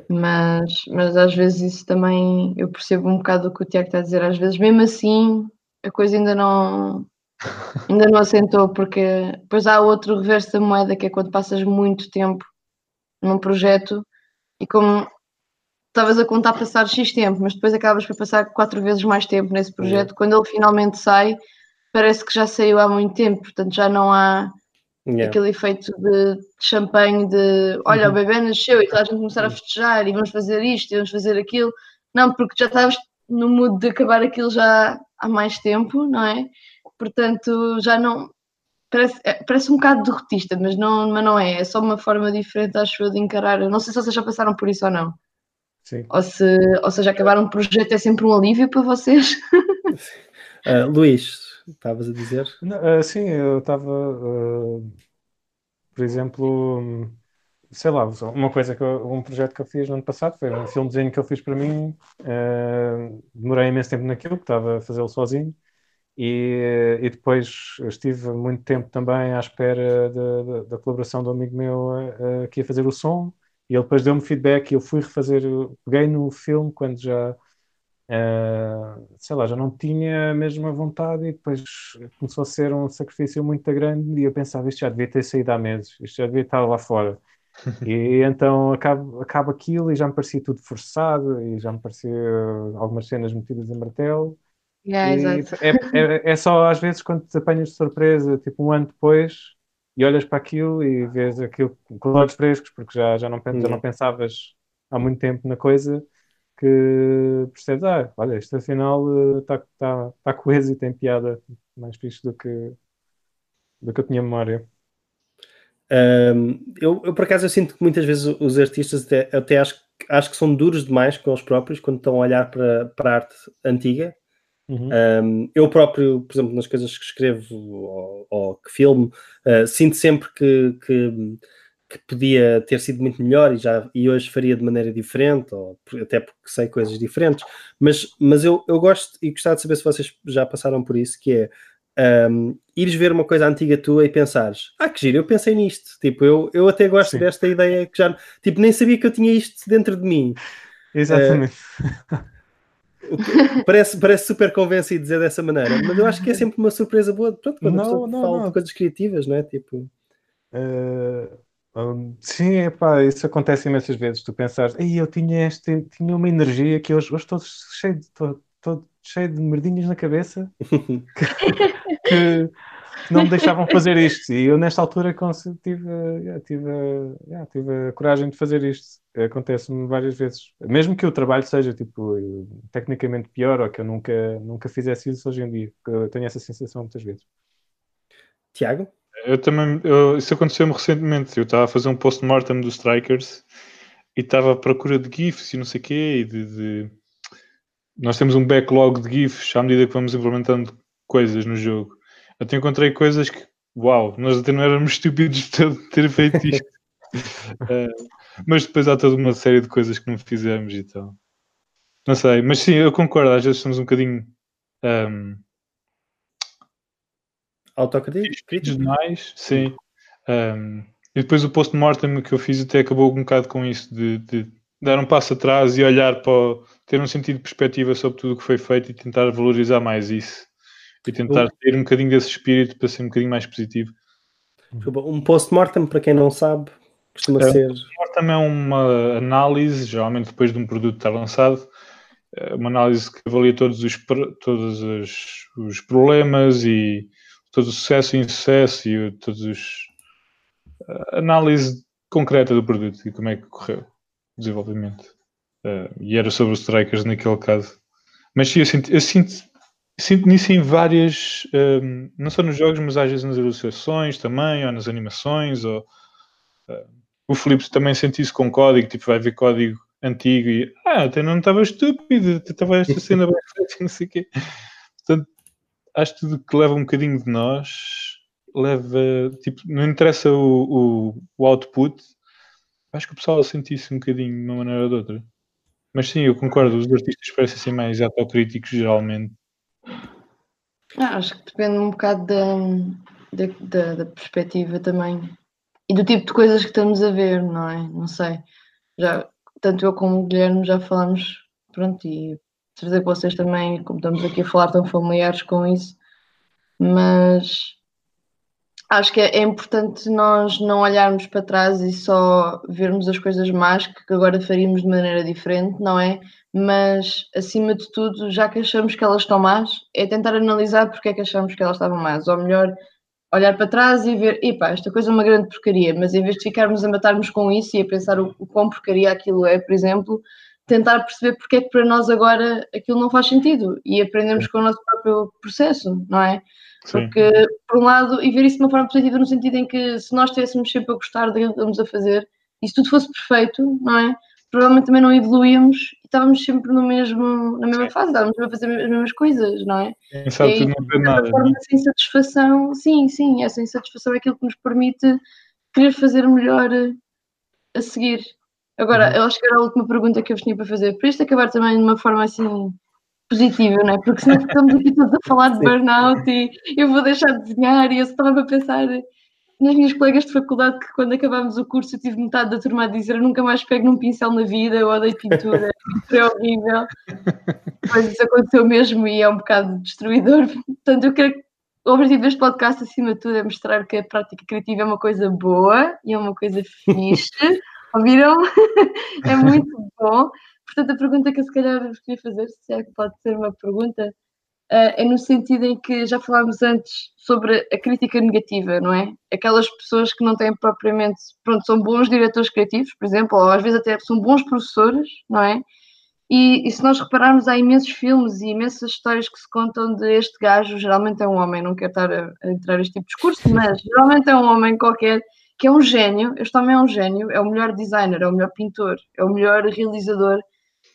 Mas, mas às vezes isso também eu percebo um bocado o que o Tiago está a dizer. Às vezes, mesmo assim, a coisa ainda não ainda não assentou, porque depois há outro reverso da moeda que é quando passas muito tempo num projeto e como estavas a contar passar X tempo, mas depois acabas por passar quatro vezes mais tempo nesse projeto, quando ele finalmente sai, parece que já saiu há muito tempo, portanto já não há Yeah. Aquele efeito de, champanhe de olha, uhum. o bebê nasceu e toda a gente começar a festejar e vamos fazer isto e vamos fazer aquilo. Não, porque já estavas no mood de acabar aquilo já há mais tempo, não é? Portanto, já não. Parece, é, parece um bocado derrotista, mas não, mas não é. É só uma forma diferente, acho eu, de encarar. Eu não sei se vocês já passaram por isso ou não. Sim. Ou, se, ou seja, acabar um projeto é sempre um alívio para vocês. uh, Luís, estavas a dizer? Não, uh, sim, eu estava, uh, por exemplo, sei lá, uma coisa que eu, um projeto que eu fiz no ano passado foi um filme de desenho que eu fiz para mim. demorei imenso tempo naquilo, que estava a fazê-lo sozinho. E, e, depois estive muito tempo também à espera da colaboração do amigo meu uh, que ia fazer o som e ele depois deu-me feedback e eu fui refazer, peguei no filme quando já, uh, sei lá, já não tinha a mesma vontade e depois começou a ser um sacrifício muito grande e eu pensava, isto já devia ter saído há meses, isto já devia estar lá fora. e então acaba, acaba aquilo e já me parecia tudo forçado e já me parecia algumas cenas metidas em martelo. Yeah, é, é, é, só às vezes quando te apanhas de surpresa, tipo um ano depois, e olhas para aquilo e vês aquilo com olhos frescos, porque já, já, não, já não pensavas há muito tempo na coisa, que percebes, ah, olha, isto afinal está eh, tá, tá coeso e tem piada mais fixe do que, do que eu tinha memória. Um, eu, eu, por acaso, eu sinto que muitas vezes os artistas até, até acho, acho que são duros demais com eles próprios quando estão a olhar para, para a arte antiga Uhum. Um, eu próprio, por exemplo, nas coisas que escrevo ou, ou que filmo, uh, sinto sempre que, que, que, podia ter sido muito melhor e, já, e hoje faria de maneira diferente, ou até porque sei coisas diferentes, mas, mas eu, eu gosto e gostava de saber se vocês já passaram por isso, que é um, ires ver uma coisa antiga tua e pensares, ah, que giro, eu pensei nisto. Tipo, eu, eu até gosto Sim. desta ideia que já, tipo, nem sabia que eu tinha isto dentro de mim. Exatamente. Uh, parece, parece super convencido dizer dessa maneira, mas eu acho que é sempre uma surpresa boa pronto, quando não, não, fala não. de coisas criativas, não é? Tipo. Uh, um, sim, epá, isso acontece imensas vezes. Tu pensares, Ei, eu tinha, este, tinha uma energia que hoje, hoje estou cheio de, estou, estou cheio de merdinhas na cabeça que, que não me deixavam fazer isto. E eu, nesta altura, tive, yeah, tive, yeah, tive a coragem de fazer isto. Acontece-me várias vezes. Mesmo que o trabalho seja tipo, tecnicamente pior ou que eu nunca, nunca fizesse isso hoje em dia. Eu tenho essa sensação muitas vezes. Tiago? Eu também, eu, isso aconteceu-me recentemente. Eu estava a fazer um post-mortem dos Strikers e estava à procura de GIFs e não sei o quê. E de, de... Nós temos um backlog de GIFs à medida que vamos implementando coisas no jogo. Até encontrei coisas que, uau, nós até não éramos estúpidos de ter feito isto. uh, mas depois há toda uma série de coisas que não fizemos e tal. Não sei, mas sim, eu concordo, às vezes somos um bocadinho um, autocríticos demais, sim. Um, e depois o post-mortem que eu fiz até acabou um bocado com isso, de, de, dar um passo atrás e olhar para ter um sentido de perspectiva sobre tudo o que foi feito e tentar valorizar mais isso e tentar ter um bocadinho desse espírito para ser um bocadinho mais positivo. Um post-mortem, para quem não sabe, costuma é, ser. Post-mortem é uma análise, geralmente depois de um produto estar lançado, é uma análise que avalia todos os, todos os, os problemas e todo o sucesso e insucesso e todos os. análise concreta do produto e como é que correu o desenvolvimento. Uh, e era sobre os strikers naquele caso. Mas sim, eu sinto, eu sinto Sinto nisso em várias, um, não só nos jogos, mas às vezes nas ilustrações também, ou nas animações, ou uh, o Filipe também sente isso com código, tipo, vai ver código antigo e ah, até não estava estúpido, estava esta cena bem feita, não sei o quê. Acho que tudo que leva um bocadinho de nós leva, tipo, não interessa o, o, o output, acho que o pessoal sente isso um bocadinho de uma maneira ou de outra. Mas sim, eu concordo, os artistas parecem ser mais autocríticos geralmente ah, acho que depende um bocado da, da, da, da, perspectiva também e do tipo de coisas que estamos a ver, não é? Não sei. Já, tanto eu como o Guilherme já falamos, pronto, e certeza que vocês também, como estamos aqui a falar, estão familiares com isso, mas acho que é, é, importante nós não olharmos para trás e só vermos as coisas más que agora faríamos de maneira diferente, não é? Mas acima de tudo, já que achamos que elas estão más, é tentar analisar porque é que achamos que elas estavam más, ou melhor, olhar para trás e ver, epá, esta coisa é uma grande porcaria, mas em vez de ficarmos a matarmos com isso e a pensar o quão porcaria aquilo é, por exemplo, tentar perceber porque é que para nós agora aquilo não faz sentido e aprendemos com o nosso próprio processo, não é? Porque, Sim. por um lado, e ver isso de uma forma positiva no sentido em que se nós estivéssemos sempre a gostar daquilo que estamos a fazer e se tudo fosse perfeito, não é? Provavelmente também não evoluíamos e estávamos sempre no mesmo, na mesma sim. fase, estávamos a fazer as mesmas coisas, não é? E aí, não ter nada. Forma, não? Essa insatisfação, sim, sim, essa insatisfação é aquilo que nos permite querer fazer melhor a seguir. Agora, uhum. eu acho que era a última pergunta que eu vos tinha para fazer, para isto acabar também de uma forma assim positiva, não é? Porque senão estamos aqui todos a falar de burnout e eu vou deixar de desenhar e eu estava a pensar nas minhas colegas de faculdade que quando acabámos o curso eu tive metade da turma a dizer nunca mais pego num pincel na vida, eu odeio pintura, é horrível. Mas isso aconteceu mesmo e é um bocado destruidor. Portanto, eu quero o objetivo deste podcast, acima de tudo, é mostrar que a prática criativa é uma coisa boa e é uma coisa fixe Ouviram? é muito bom. Portanto, a pergunta que eu se calhar vos queria fazer, se é que pode ser uma pergunta, uh, é no sentido em que já falámos antes sobre a crítica negativa, não é? Aquelas pessoas que não têm propriamente, pronto, são bons diretores criativos, por exemplo, ou às vezes até são bons professores, não é? E, e, se nós repararmos, há imensos filmes e imensas histórias que se contam de este gajo, geralmente é um homem, não quero estar a, a entrar neste tipo de discurso, mas geralmente é um homem qualquer que é um gênio, este homem é um gênio, é o melhor designer, é o melhor pintor, é o melhor realizador,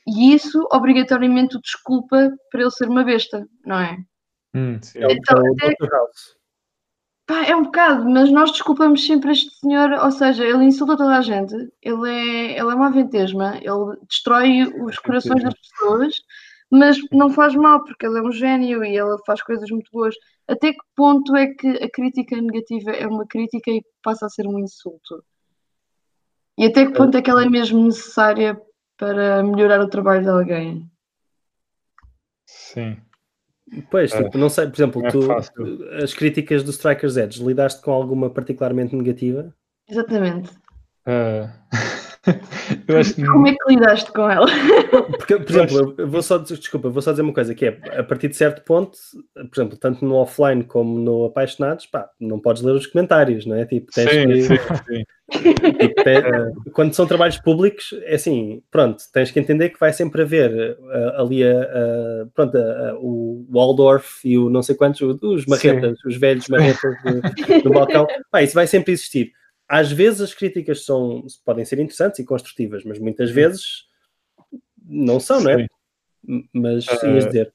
e isso obrigatoriamente o desculpa para ele ser uma besta, não é? Hum, sim, então, é o até, pá, é um bocado, mas nós desculpamos sempre este senhor, ou seja, ele insulta toda a gente, ele é, ele é uma ventesma, ele destrói os corações das pessoas, mas não faz mal, porque ele é um gênio e ele faz coisas muito boas. Até que ponto é que a crítica negativa é uma crítica e passa a ser um insulto? E até que ponto é que ela é mesmo necessária para melhorar o trabalho de alguém? Sim. Pois, tipo, não sei, por exemplo, é tu, as críticas do Strikers Edge, lidaste com alguma particularmente negativa? Exatamente. Uh... que... Como é que lidaste com ela? Porque, por exemplo, eu vou só, desculpa, vou só dizer uma coisa, que é, a partir de certo ponto, por exemplo, tanto no offline como no Apaixonados, pá, não podes ler os comentários, não é? Tipo, tens sim, que... sim, sim. Tipo, é, quando são trabalhos públicos, é assim, pronto, tens que entender que vai sempre haver uh, ali a, a pronto, a, a, o Waldorf e o não sei quantos, os marretas, sim. os velhos marretas do, do balcão, pá, isso vai sempre existir às vezes as críticas são, podem ser interessantes e construtivas, mas muitas vezes não são, não é? Mas uh, ias dizer.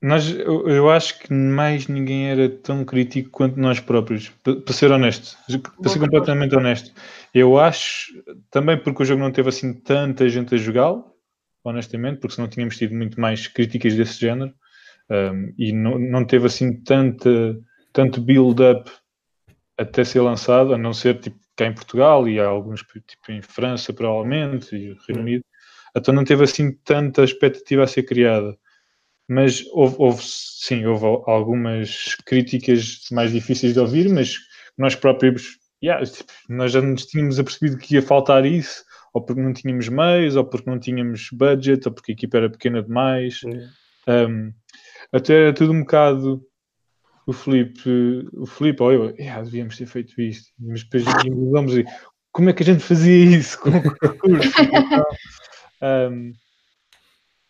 Nós, eu, eu, acho que mais ninguém era tão crítico quanto nós próprios, para ser honesto, para ser completamente honesto. Eu acho, também porque o jogo não teve assim tanta gente a jogá-lo, honestamente, porque senão tínhamos tido muito mais críticas desse género, um, e não, não teve assim tanta, tanto build-up até ser lançado, a não ser tipo cá em Portugal e há alguns tipo em França provavelmente e Reino hum. Unido, então não teve assim tanta expectativa a ser criada. Mas houve, houve sim, houve algumas críticas mais difíceis de ouvir, mas nós próprios, yeah, tipo, nós já nos tínhamos apercebido que ia faltar isso, ou porque não tínhamos meios, ou porque não tínhamos budget, ou porque a equipa era pequena demais. Um, até era tudo um bocado o Felipe, o Felipe, ou eu, yeah, devíamos ter feito isto, mas depois vamos e como é que a gente fazia isso com o recurso? um,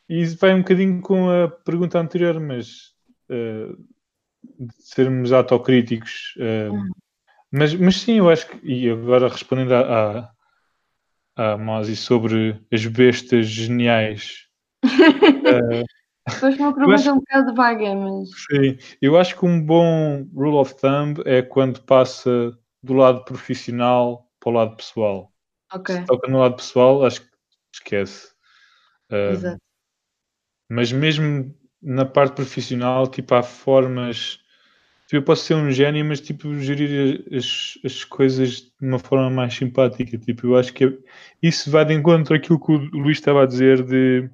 e isso vai um bocadinho com a pergunta anterior, mas uh, de sermos autocríticos. Uh, mas, mas sim, eu acho que, e agora respondendo à, à, à Mosi sobre as bestas geniais. uh, Depois uma pergunta acho, um bocado vaga, mas. Sim, eu acho que um bom rule of thumb é quando passa do lado profissional para o lado pessoal. Ok. Se toca no lado pessoal, acho que esquece. Uh, Exato. Mas mesmo na parte profissional, tipo, há formas. Tipo, eu posso ser um gênio, mas tipo, gerir as, as coisas de uma forma mais simpática. Tipo, eu acho que isso vai de encontro àquilo que o Luís estava a dizer de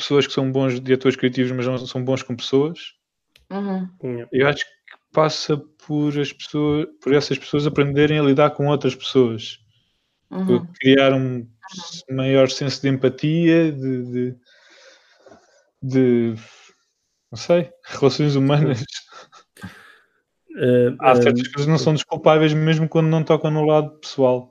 pessoas que são bons diretores criativos, mas não são bons com pessoas. Uhum. Eu acho que passa por as pessoas, por essas pessoas aprenderem a lidar com outras pessoas, uhum. criar um maior senso de empatia, de, de, de, não sei, relações humanas. Uh, Há certas uh, coisas que não são desculpáveis mesmo quando não tocam no lado pessoal.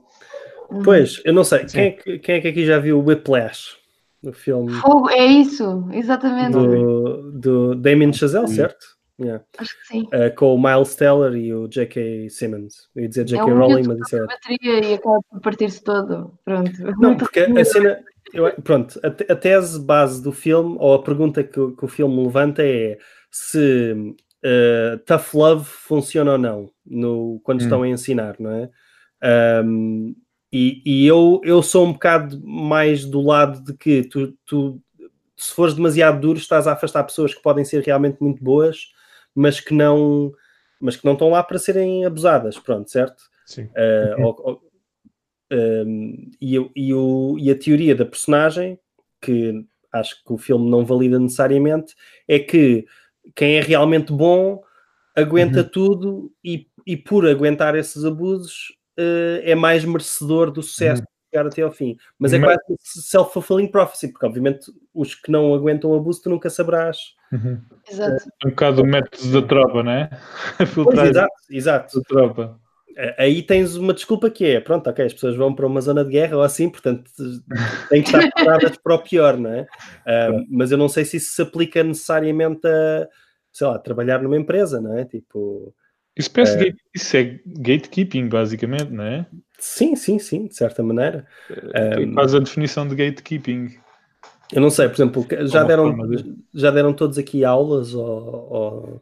Pois, eu não sei. Quem é, que, quem é, que, aqui já viu o Whiplash? O filme. Fogo, é isso, exatamente. Do, do Damien Chazelle, certo? Yeah. Acho que sim. Uh, com o Miles Teller e o J.K. Simmons. Eu ia dizer J.K. É Rowling, mas isso é. bateria e acaba por partir-se todo. Pronto. Não, porque a cena. Eu, pronto, a, a, tese base do filme, ou a pergunta que, que o filme levanta é se uh, tough love funciona ou não no, quando hum. estão a ensinar, não é? Um, e, e eu, eu sou um bocado mais do lado de que tu, tu, se fores demasiado duro, estás a afastar pessoas que podem ser realmente muito boas, mas que não, mas que não estão lá para serem abusadas, pronto, certo? Sim. Uh, ou, ou, um, e, e, o, e a teoria da personagem, que acho que o filme não valida necessariamente, é que quem é realmente bom aguenta uhum. tudo e, e por aguentar esses abusos uh, é mais merecedor do sucesso uhum. de chegar até ao fim. Mas é quase self-fulfilling prophecy, porque obviamente os que não aguentam o abuso tu nunca saberás. Uhum. Exato. É um bocado o método da tropa, não é? Pois, exato, exato. Da tropa. Aí tens uma desculpa que é, pronto, ok, as pessoas vão para uma zona de guerra ou assim, portanto têm que estar preparadas para o pior, não é? Uh, mas eu não sei se isso se aplica necessariamente a, sei lá, trabalhar numa empresa, não é? Tipo, isso, parece é... isso é gatekeeping, basicamente, não é? Sim, sim, sim, de certa maneira. É, um, faz a definição de gatekeeping. Eu não sei, por exemplo, já deram, já deram todos aqui aulas ou, ou...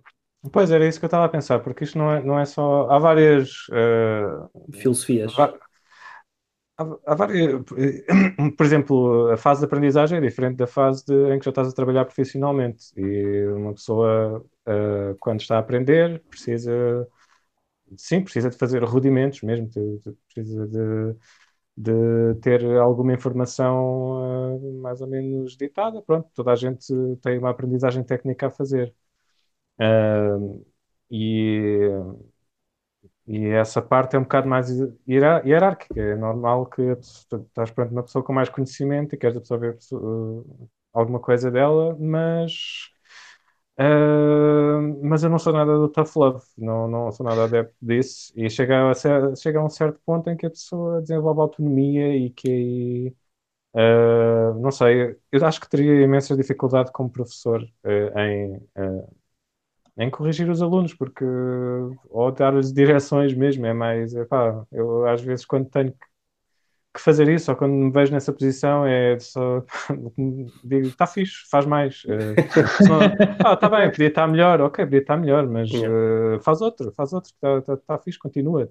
Pois era isso que eu estava a pensar, porque isto não é, não é só. Há várias uh... filosofias. Há, várias. Por exemplo, a fase de aprendizagem é diferente da fase de, em que já estás a trabalhar profissionalmente. E uma pessoa uh, quando está a aprender, precisa, sim, precisa de fazer rudimentos mesmo, de, de, precisa de, de ter alguma informação uh, mais ou menos ditada. Pronto, toda a gente tem uma aprendizagem técnica a fazer. Uh, e, e essa parte é um bocado mais hierárquica. É normal que estás perante uma pessoa com mais conhecimento e queres absorver alguma coisa dela, mas Uh, mas eu não sou nada do tough love, não, não sou nada adepto disso. E chega a, ser, chega a um certo ponto em que a pessoa desenvolve autonomia e que, uh, não sei, eu acho que teria imensa dificuldade como professor uh, em, em corrigir os alunos, porque ou dar-lhes direções mesmo, é mais, epá, eu às vezes quando tenho que que fazer isso, ou quando me vejo nessa posição, é só digo, está fixe, faz mais. Uh, ah, está bem, podia estar melhor, ok, podia estar melhor, mas uh, faz outro, faz outro, está tá, tá fixe, continua.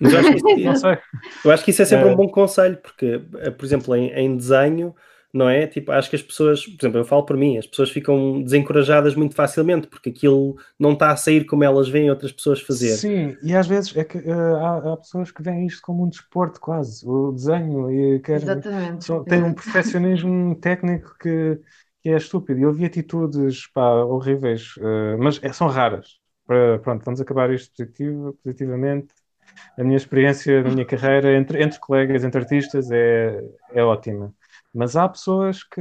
Mas eu acho, que, não sei. eu acho que isso é sempre um bom conselho, porque, por exemplo, em, em desenho não é? Tipo, acho que as pessoas, por exemplo, eu falo por mim, as pessoas ficam desencorajadas muito facilmente porque aquilo não está a sair como elas veem outras pessoas fazer. Sim, e às vezes é que uh, há, há, pessoas que veem isto como um desporto quase, o desenho, e querem, Exatamente. Só, tem um profissionismo técnico que, que é estúpido. Eu vi atitudes pá, horríveis, uh, mas é, são raras. Para, pronto, vamos acabar isto positivo, positivamente. A minha experiência na minha carreira entre, entre colegas, entre artistas, é, é ótima. Mas há pessoas que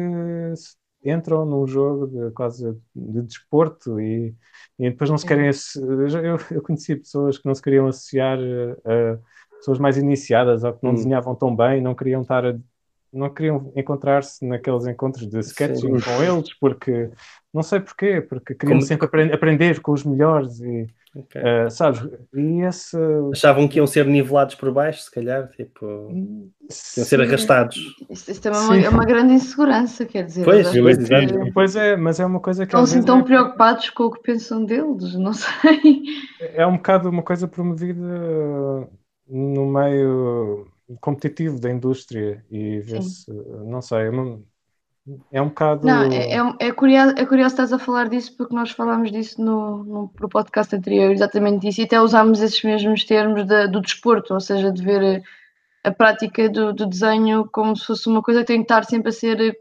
entram num jogo de, quase de desporto e, e depois não se querem. Eu, eu conheci pessoas que não se queriam associar a, pessoas mais iniciadas ou que não hum. desenhavam tão bem, não queriam estar a, não queriam encontrar-se naqueles encontros de sketching Sim. com eles, porque não sei porquê, porque queriam Como... sempre aprend aprender com os melhores e Okay. Uh, sabes? E esse... Achavam que iam ser nivelados por baixo, se calhar, tipo, iam ser arrastados. Isso, isso também é uma, é uma, grande insegurança, quer dizer. Pois, pois, é, pois é, mas é uma coisa que. Estão assim tão é... preocupados com o que pensam deles, não sei. É um bocado uma coisa promovida no meio competitivo da indústria e vê-se, não sei, é um bocado. Não, é, é, é, curioso, é curioso estás a falar disso porque nós falámos disso no, no, no podcast anterior, exatamente isso, e até usámos esses mesmos termos de, do desporto, ou seja, de ver a prática do, do, desenho como se fosse uma coisa que tem que estar sempre a ser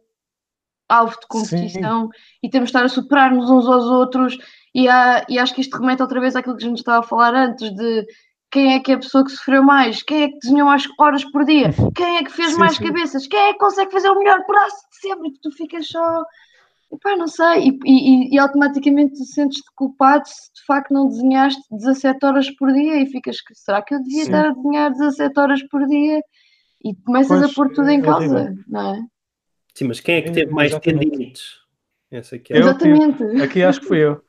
alvo de competição Sim. e temos de estar a superar-nos uns aos outros. E, há, e acho que isto remete outra vez àquilo que a gente estava a falar antes de quem é que é a pessoa que sofreu mais, quem é que desenhou mais horas por dia, quem é que fez sim, mais sim. cabeças, quem é que consegue fazer o melhor braço de sempre, e tu ficas só. Epá, não sei, e, e, e automaticamente te sentes-te culpado se de facto não desenhaste 17 horas por dia e ficas, será que eu devia Sim. estar a desenhar 17 horas por dia? E começas pois, a pôr tudo em é causa, não é? Sim, mas quem é que teve mais tendinites? Essa aqui é. Exatamente. Aqui acho que fui eu.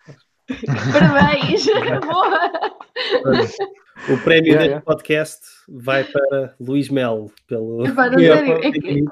Parabéns! Boa! O prémio yeah, deste yeah. podcast vai para Luís Melo. Pelo... Epá, não, sério, é que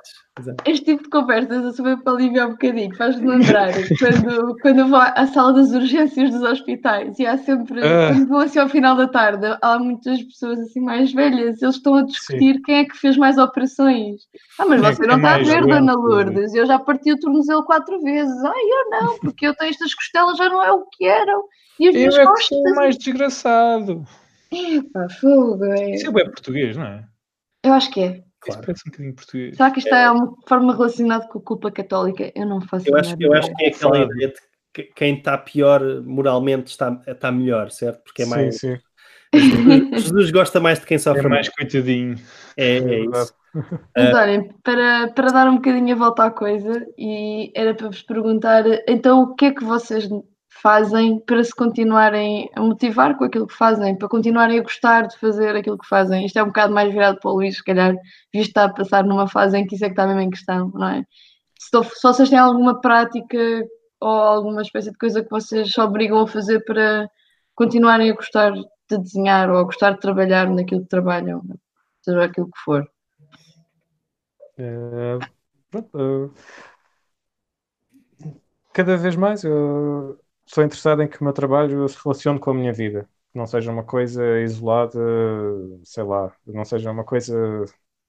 este tipo de conversas eu sou para aliviar um bocadinho, faz-me lembrar quando, quando eu vou à sala das urgências dos hospitais e há sempre, uh. quando vou assim ao final da tarde, há muitas pessoas assim mais velhas, eles estão a discutir Sim. quem é que fez mais operações. Ah, mas quem você é não está a ver, Dona Lourdes, eu já parti o tornozelo quatro vezes. Ai, eu não, porque eu tenho estas costelas já não é o que eram. E as eu é costas... que sou mais desgraçado. Epá, fogo. É... Isso é bem português, não é? Eu acho que é. Claro. Isso parece um bocadinho português. Será que isto é, é uma forma relacionada com a culpa católica? Eu não faço eu acho, Eu acho que é aquela ideia de que quem está pior moralmente está, está melhor, certo? Porque é mais. Sim, sim. Jesus gosta mais de quem sofre. É mais coitadinho. É, é isso. Mas olhem, para, para dar um bocadinho a volta à coisa, e era para vos perguntar, então o que é que vocês fazem para se continuarem a motivar com aquilo que fazem, para continuarem a gostar de fazer aquilo que fazem. Isto é um bocado mais virado para o Luís, se calhar, visto estar a passar numa fase em que isso é que está mesmo em questão, não é? Se, se vocês têm alguma prática ou alguma espécie de coisa que vocês se obrigam a fazer para continuarem a gostar de desenhar ou a gostar de trabalhar naquilo que trabalham, seja aquilo que for. É, pronto, cada vez mais eu sou interessado em que o meu trabalho se relacione com a minha vida. Não seja uma coisa isolada, sei lá, não seja uma coisa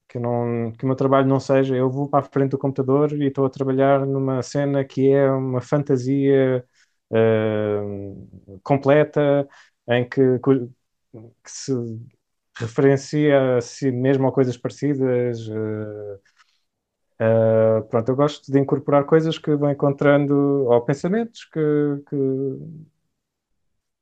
que, não, que o meu trabalho não seja. Eu vou para a frente do computador e estou a trabalhar numa cena que é uma fantasia uh, completa, em que, que se referencia a si mesmo a coisas parecidas. Uh, Pronto, eu gosto de incorporar coisas que vou encontrando, ou pensamentos que, que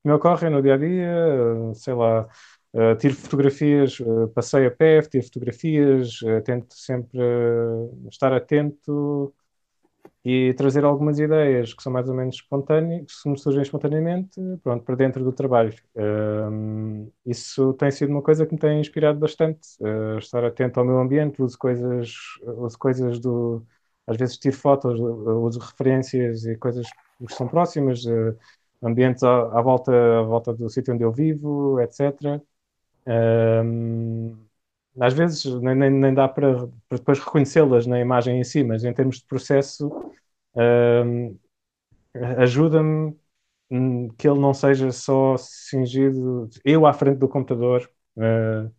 me ocorrem no dia a dia, sei lá, uh, tiro fotografias, uh, passeio a pé, tiro fotografias, tento sempre estar atento e trazer algumas ideias que são mais ou menos espontâneas, que me surgem espontaneamente, pronto, para dentro do trabalho. Um, isso tem sido uma coisa que me tem inspirado bastante, uh, estar atento ao meu ambiente, uso coisas, uso coisas do, às vezes tiro fotos, uso referências e coisas que são próximas, uh, ambientes à, à, volta, à volta do sítio onde eu vivo, etc. Um, às vezes nem, nem, dá para, para depois reconhecê-las na imagem em si, mas em termos de processo uh, ajuda-me que ele não seja só cingido, eu à frente do computador, uh,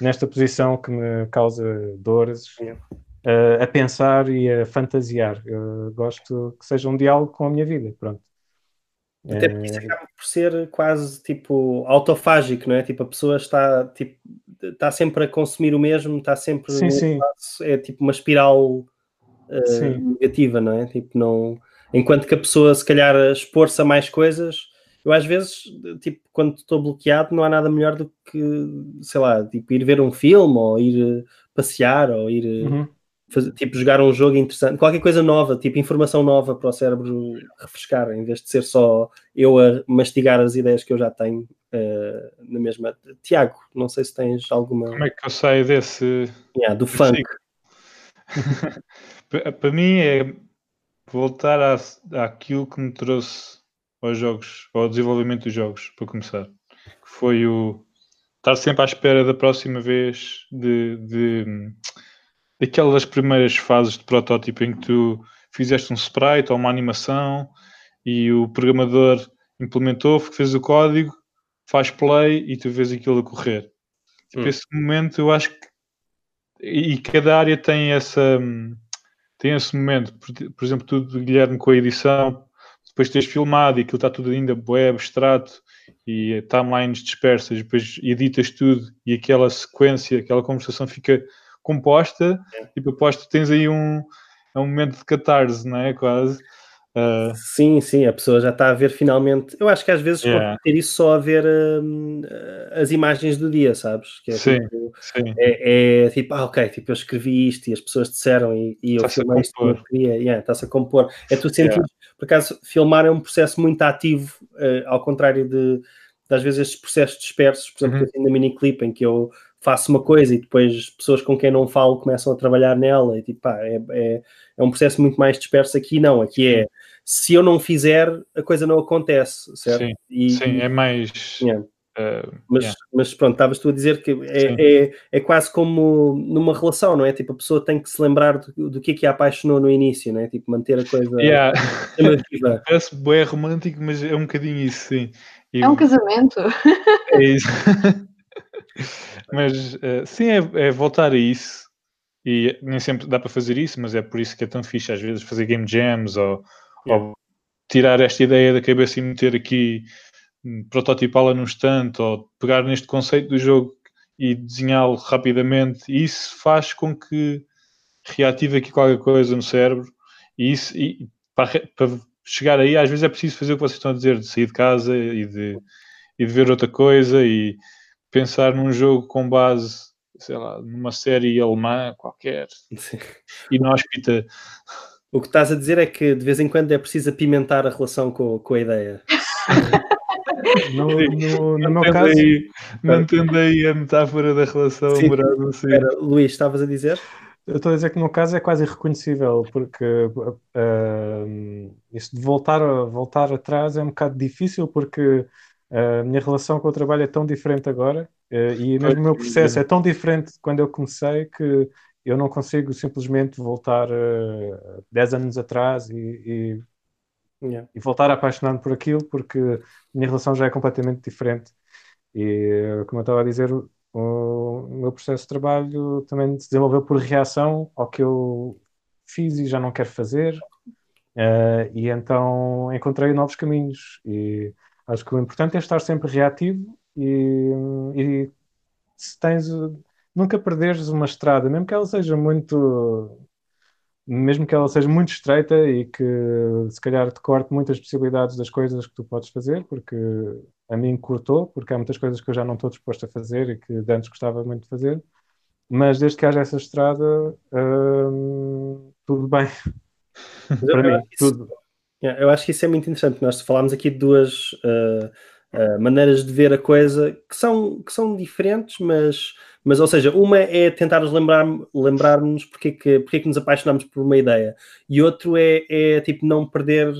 nesta posição que me causa dores, uh, a pensar e a fantasiar. Eu gosto que seja um diálogo com a minha vida, pronto. Até porque isso acaba por ser quase tipo autofágico, não é? Tipo, a pessoa está, tipo, está sempre a consumir o mesmo, está sempre sim, sim. é tipo uma espiral uh, negativa, não é? Tipo, não enquanto que a pessoa se calhar expor-se a mais coisas, eu às vezes, tipo, quando estou bloqueado, não há nada melhor do que, sei lá, tipo, ir ver um filme ou ir passear ou ir uhum fazer, tipo, jogar um jogo interessante, qualquer coisa nova, tipo, informação nova para o cérebro refrescar, em vez de ser só eu a mastigar as ideias que eu já tenho uh, na mesma. Tiago, não sei se tens alguma. Como é que eu saio desse. Yeah, do funk. para mim é voltar à, àquilo que me trouxe aos jogos, ao desenvolvimento dos jogos, para começar. Que foi o estar sempre à espera da próxima vez de, de daquelas primeiras fases de protótipo em que tu fizeste um sprite ou uma animação e o programador implementou, fez o código, faz play e tu vês aquilo a correr. Tipo, hum. esse momento eu acho que e cada área tem essa tem esse momento. Por, por exemplo, tu, Guilherme, com a edição, depois tens filmado e aquilo está tudo ainda web abstrato e timelines dispersas, depois editas tudo e aquela sequência, aquela conversação fica composta é. e proposta tens aí um, é um momento de catarse, não é? Quase. Uh... Sim, sim, a pessoa já está a ver finalmente. Eu acho que às vezes yeah. pode ter isso só a ver uh, as imagens do dia, sabes? Que é, sim, tipo, sim. É, é, tipo, ah, ok, tipo, eu escrevi isto e as pessoas disseram e, e eu filmei isto que eu queria, yeah, está-se a compor. É tu sentes, yeah. por acaso, filmar é um processo muito ativo, uh, ao contrário de, de, às vezes, estes processos dispersos, por exemplo, uhum. na miniclip em que eu faço uma coisa e depois pessoas com quem não falo começam a trabalhar nela e tipo, pá, é, é, é um processo muito mais disperso aqui não, aqui é se eu não fizer a coisa não acontece, certo? Sim, e, sim é mais yeah. Uh, mas, yeah. mas pronto, estavas tu a dizer que é, é, é, quase como numa relação, não é? Tipo, a pessoa tem que se lembrar do, do que é que a apaixonou no início, não é? Tipo, manter a coisa yeah. Parece bem romântico, mas é um bocadinho isso, sim. E, é um casamento. É isso. Mas uh, sim, é, é, voltar a isso. E nem sempre dá para fazer isso, mas é por isso que é tão fixe às vezes fazer game jams ou, yeah. ou tirar esta ideia da cabeça e meter aqui, hum, prototipá-la num instante ou pegar neste conceito do jogo e desenhá-lo rapidamente. E isso faz com que reative aqui qualquer coisa no cérebro. E isso, e para, para chegar aí, às vezes é preciso fazer o que vocês estão a dizer, de sair de casa e de, e de ver outra coisa e pensar num jogo com base, sei lá, numa série alemã qualquer, Sim. inóspita. O que estás a dizer é que de vez em quando é preciso apimentar a relação com, com a ideia. No, no, no meu caso. Aí, mantendo aí a metáfora da relação Sim. amorosa. Assim. Luís, estavas a dizer? Eu estou a dizer que no caso é quase irreconhecível, porque uh, isso de voltar, voltar atrás é um bocado difícil, porque a minha relação com o trabalho é tão diferente agora uh, e mesmo o meu processo é tão diferente de quando eu comecei que eu não consigo simplesmente voltar uh, 10 anos atrás e, e, yeah. e voltar apaixonado por aquilo porque a minha relação já é completamente diferente. E como eu estava a dizer, o, o meu processo de trabalho também se desenvolveu por reação ao que eu fiz e já não quero fazer. Uh, e então encontrei novos caminhos e Acho que o importante é estar sempre reativo e, e se tens nunca perderes uma estrada, mesmo que ela seja muito mesmo que ela seja muito estreita e que se calhar te corte muitas possibilidades das coisas que tu podes fazer, porque a mim cortou, porque há muitas coisas que eu já não estou disposto a fazer e que antes gostava muito de fazer, mas desde que haja essa estrada, hum, tudo bem. Para mim, tudo. Eu acho que isso é muito interessante. Nós falámos aqui de duas uh, uh, maneiras de ver a coisa que são, que são diferentes, mas, mas ou seja, uma é tentar lembrar-nos lembrar porque, é que, porque é que nos apaixonamos por uma ideia, e outro é, é tipo não perder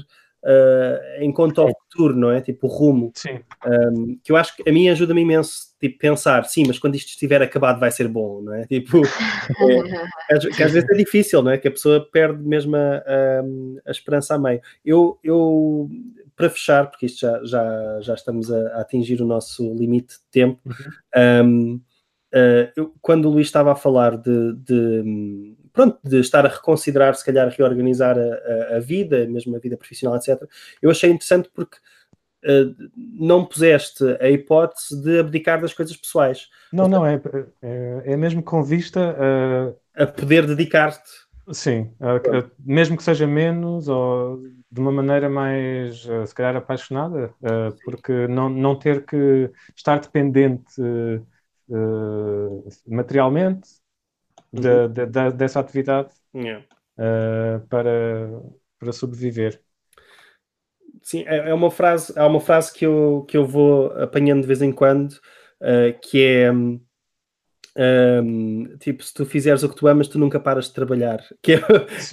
uh, em conta ao futuro, não é? Tipo, o rumo. Sim. Um, que eu acho que a mim ajuda-me imenso, tipo, pensar, sim, mas quando isto estiver acabado vai ser bom, não é? Tipo, é, que às vezes é difícil, não é? Que a pessoa perde mesmo a, a, a esperança a meio. Eu, eu, para fechar, porque isto já, já, já estamos a, a atingir o nosso limite de tempo, uhum. um, Uh, eu, quando o Luís estava a falar de, de, pronto, de estar a reconsiderar, se calhar, reorganizar a, a, a, vida, mesmo a vida profissional, etc., eu achei interessante porque uh, não puseste a hipótese de abdicar das coisas pessoais. Não, não, é, é, é mesmo com vista a. A poder dedicar-te. Sim, mesmo que seja menos ou de uma maneira mais, se calhar, apaixonada, porque não, não ter que estar dependente materialmente de, de, de, dessa atividade yeah. uh, para, para sobreviver. Sim, é, é uma frase, há uma frase que eu, que eu vou apanhando de vez em quando, uh, que é um, um, tipo, se tu fizeres o que tu amas, tu nunca paras de trabalhar. Que é,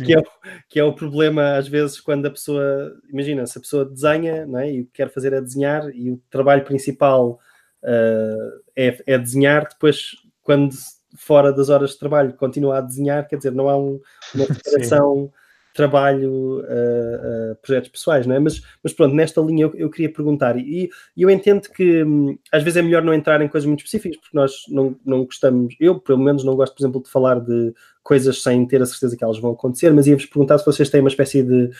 que é, que é o problema, às vezes, quando a pessoa, imagina, se a pessoa desenha não é? e o que quer fazer é desenhar e o trabalho principal uh, é, é, desenhar, depois, quando fora das horas de trabalho continua a desenhar, quer dizer, não há um, uma separação trabalho, uh, uh, projetos pessoais, não é? Mas, mas pronto, nesta linha eu, eu queria perguntar, e, e, eu entendo que um, às vezes é melhor não entrar em coisas muito específicas, porque nós não, não gostamos, eu pelo menos não gosto, por exemplo, de falar de coisas sem ter a certeza que elas vão acontecer, mas ia-vos perguntar se vocês têm uma espécie de,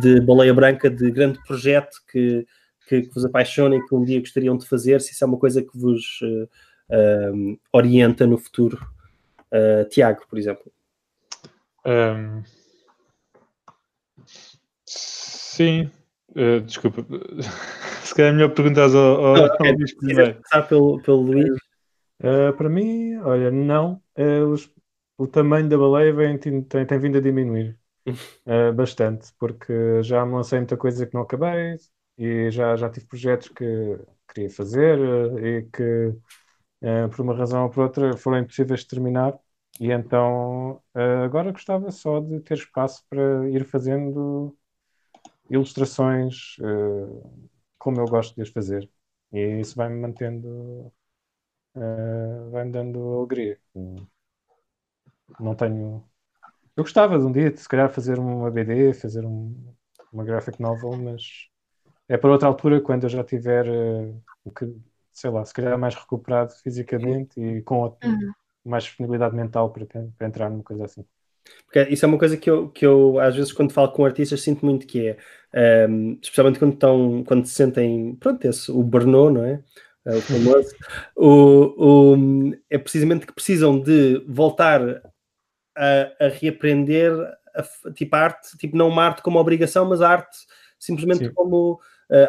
de baleia branca, de grande projeto que que, que, vos apaixona e que um dia gostariam de fazer, se isso é uma coisa que vos uh, uh, orienta no futuro. Uh, Tiago, por exemplo. Um, Sim, uh, desculpa. Se calhar é melhor perguntar ao, ao, não, ao Luís primeiro. começar pelo, pelo Luís? Uh, para mim, olha, não. Uh, os, o tamanho da baleia vem, tem, tem vindo a diminuir uh, bastante, porque já me lancei muita coisa que não acabei e já, já tive projetos que queria fazer e que, por uma razão ou por outra, foram impossíveis de terminar. E então agora gostava só de ter espaço para ir fazendo ilustrações como eu gosto de as fazer. E isso vai-me mantendo vai-me dando alegria. Não tenho. Eu gostava de um dia, de, se calhar, fazer uma BD, fazer um, uma graphic novel, mas é para outra altura, quando eu já tiver, uh, que, sei lá, se calhar mais recuperado fisicamente e com uhum. mais disponibilidade mental para, para entrar numa coisa assim. Porque isso é uma coisa que eu, que eu às vezes quando falo com artistas sinto muito que é, um, especialmente quando estão, quando se sentem, pronto, esse, o burnout, não é? é o famoso, o, o, é precisamente que precisam de voltar a, a reaprender a, tipo a arte, tipo não uma arte como obrigação, mas a arte simplesmente Sim. como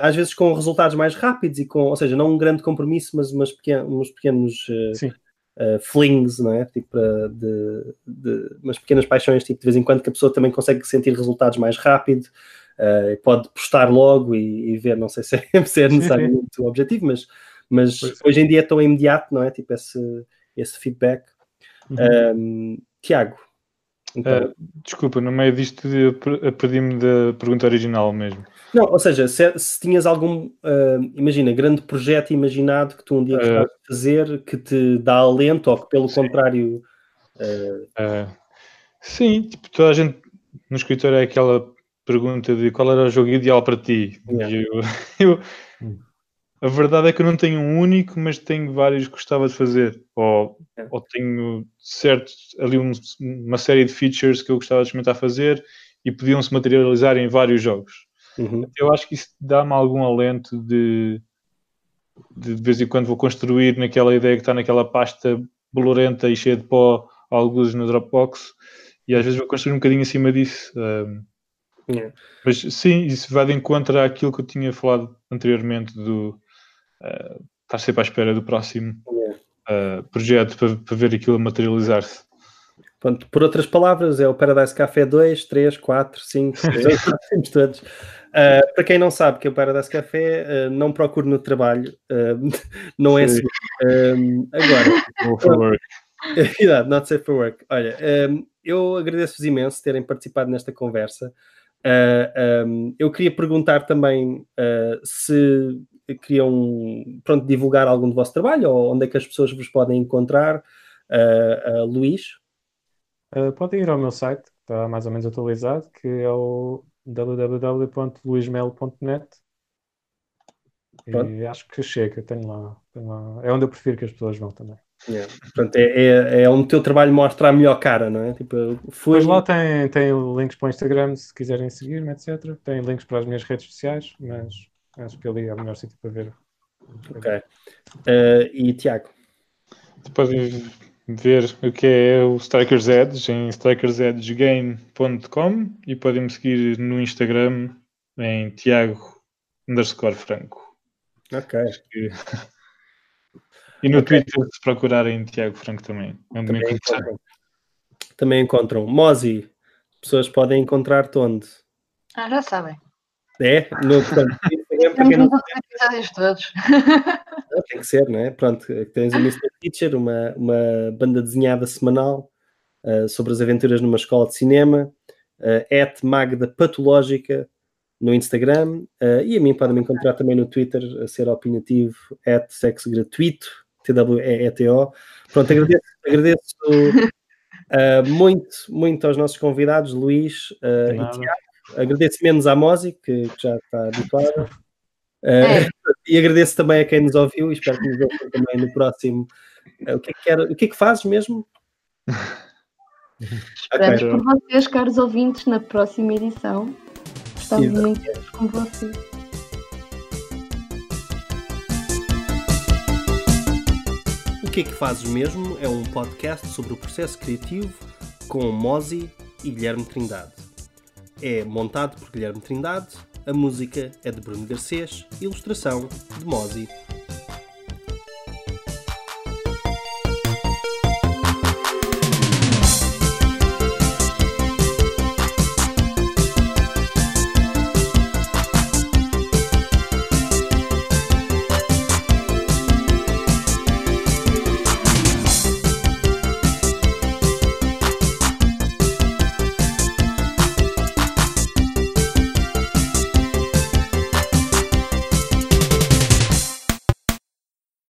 às vezes com resultados mais rápidos e com, ou seja, não um grande compromisso, mas umas uns pequenos uh, uh, flings, não é? Tipo de, de umas pequenas paixões, tipo de vez em quando que a pessoa também consegue sentir resultados mais rápido. Uh, pode postar logo e, e, ver, não sei se é, se é necessariamente o objetivo, mas mas é. hoje em dia é tão imediato, não é? Tipo, esse, esse feedback. Uhum. Um, Tiago. Então... Uh, desculpa, no meio disto perdi-me da pergunta original mesmo. Não, ou seja, se, se tinhas algum, uh, imagina, grande projeto imaginado que tu um dia uh, fazer que te dá alento ou que pelo sim. contrário. sim, tipo, toda a gente no escritório é aquela pergunta de qual era o jogo ideal para ti. Yeah. Eu, eu. A verdade é que eu não tenho um único, mas tenho vários que gostava de fazer. Ou, é. ou tenho certo ali um, uma série de features que eu gostava de experimentar fazer e podiam se materializar em vários jogos. Uhum. Eu acho que isso dá-me algum alento de, de, de vez em quando vou construir naquela ideia que está naquela pasta bolorenta e cheia de pó, alguns no Dropbox, e às vezes vou construir um bocadinho acima disso. Um, yeah. Mas sim, isso vai de encontro àquilo que eu tinha falado anteriormente do uh, estar sempre à espera do próximo uh, projeto para, para, ver aquilo materializar-se. Pronto, por outras palavras, é o Paradise Café 2, 3, 4, 5, 6, temos todos. Uh, para quem não sabe que é o Paradise Café, uh, não procure no trabalho, uh, não é assim. agora, for work. Exato, not safe for work. Olha, um, eu agradeço-vos imenso terem participado nesta conversa. Um, eu queria perguntar também se queriam pronto, divulgar algum do vosso trabalho ou onde é que as pessoas vos podem encontrar? Uh, uh, Luís? Uh, podem ir ao meu site, que está mais ou menos atualizado, que é o www.luismelo.net e acho que chega, tenho lá, tenho lá, É onde eu prefiro que as pessoas vão também. Yeah. Portanto, é, é, é onde o teu trabalho mostra a melhor cara, não é? Tipo, fui... Mas lá tem, tem links para o Instagram se quiserem seguir-me, etc. Tem links para as minhas redes sociais, mas Acho que ali é o melhor sítio para ver. Ok. Uh, e Tiago? Podem ver o que é o Strikers Edge em strikerzedgegame.com e podem me seguir no Instagram em Tiago underscore Franco. Ok. Que... e no okay. Twitter, se procurarem Tiago Franco também. É também, encontram. também encontram. Mozi, pessoas podem encontrar-te onde? Ah, já sabem. É? No, portanto, Instagram, episódios todos. Tem que ser, não é? Pronto, tens o Mr. Teacher, uma, uma banda desenhada semanal uh, sobre as aventuras numa escola de cinema, uh, Magda Patológica no Instagram, uh, e a mim podem me encontrar também no Twitter, a ser opinativo, at sexo gratuito, T-W-E-E-T-O. Pronto, agradeço, agradeço uh, muito, muito aos nossos convidados, Luís uh, e Tiago. Agradeço menos à Mosi, que, que já está habituada. Uh, e agradeço também a quem nos ouviu e espero que nos ouçam também no próximo. Uh, o, que é que o que é que fazes mesmo? Esperamos okay. por vocês, caros ouvintes, na próxima edição. Estamos Exato. muito com vocês. O que é que fazes mesmo é um podcast sobre o processo criativo com Mozi e Guilherme Trindade. É montado por Guilherme Trindade A música é de Bruno Garcês, ilustração de Mozi.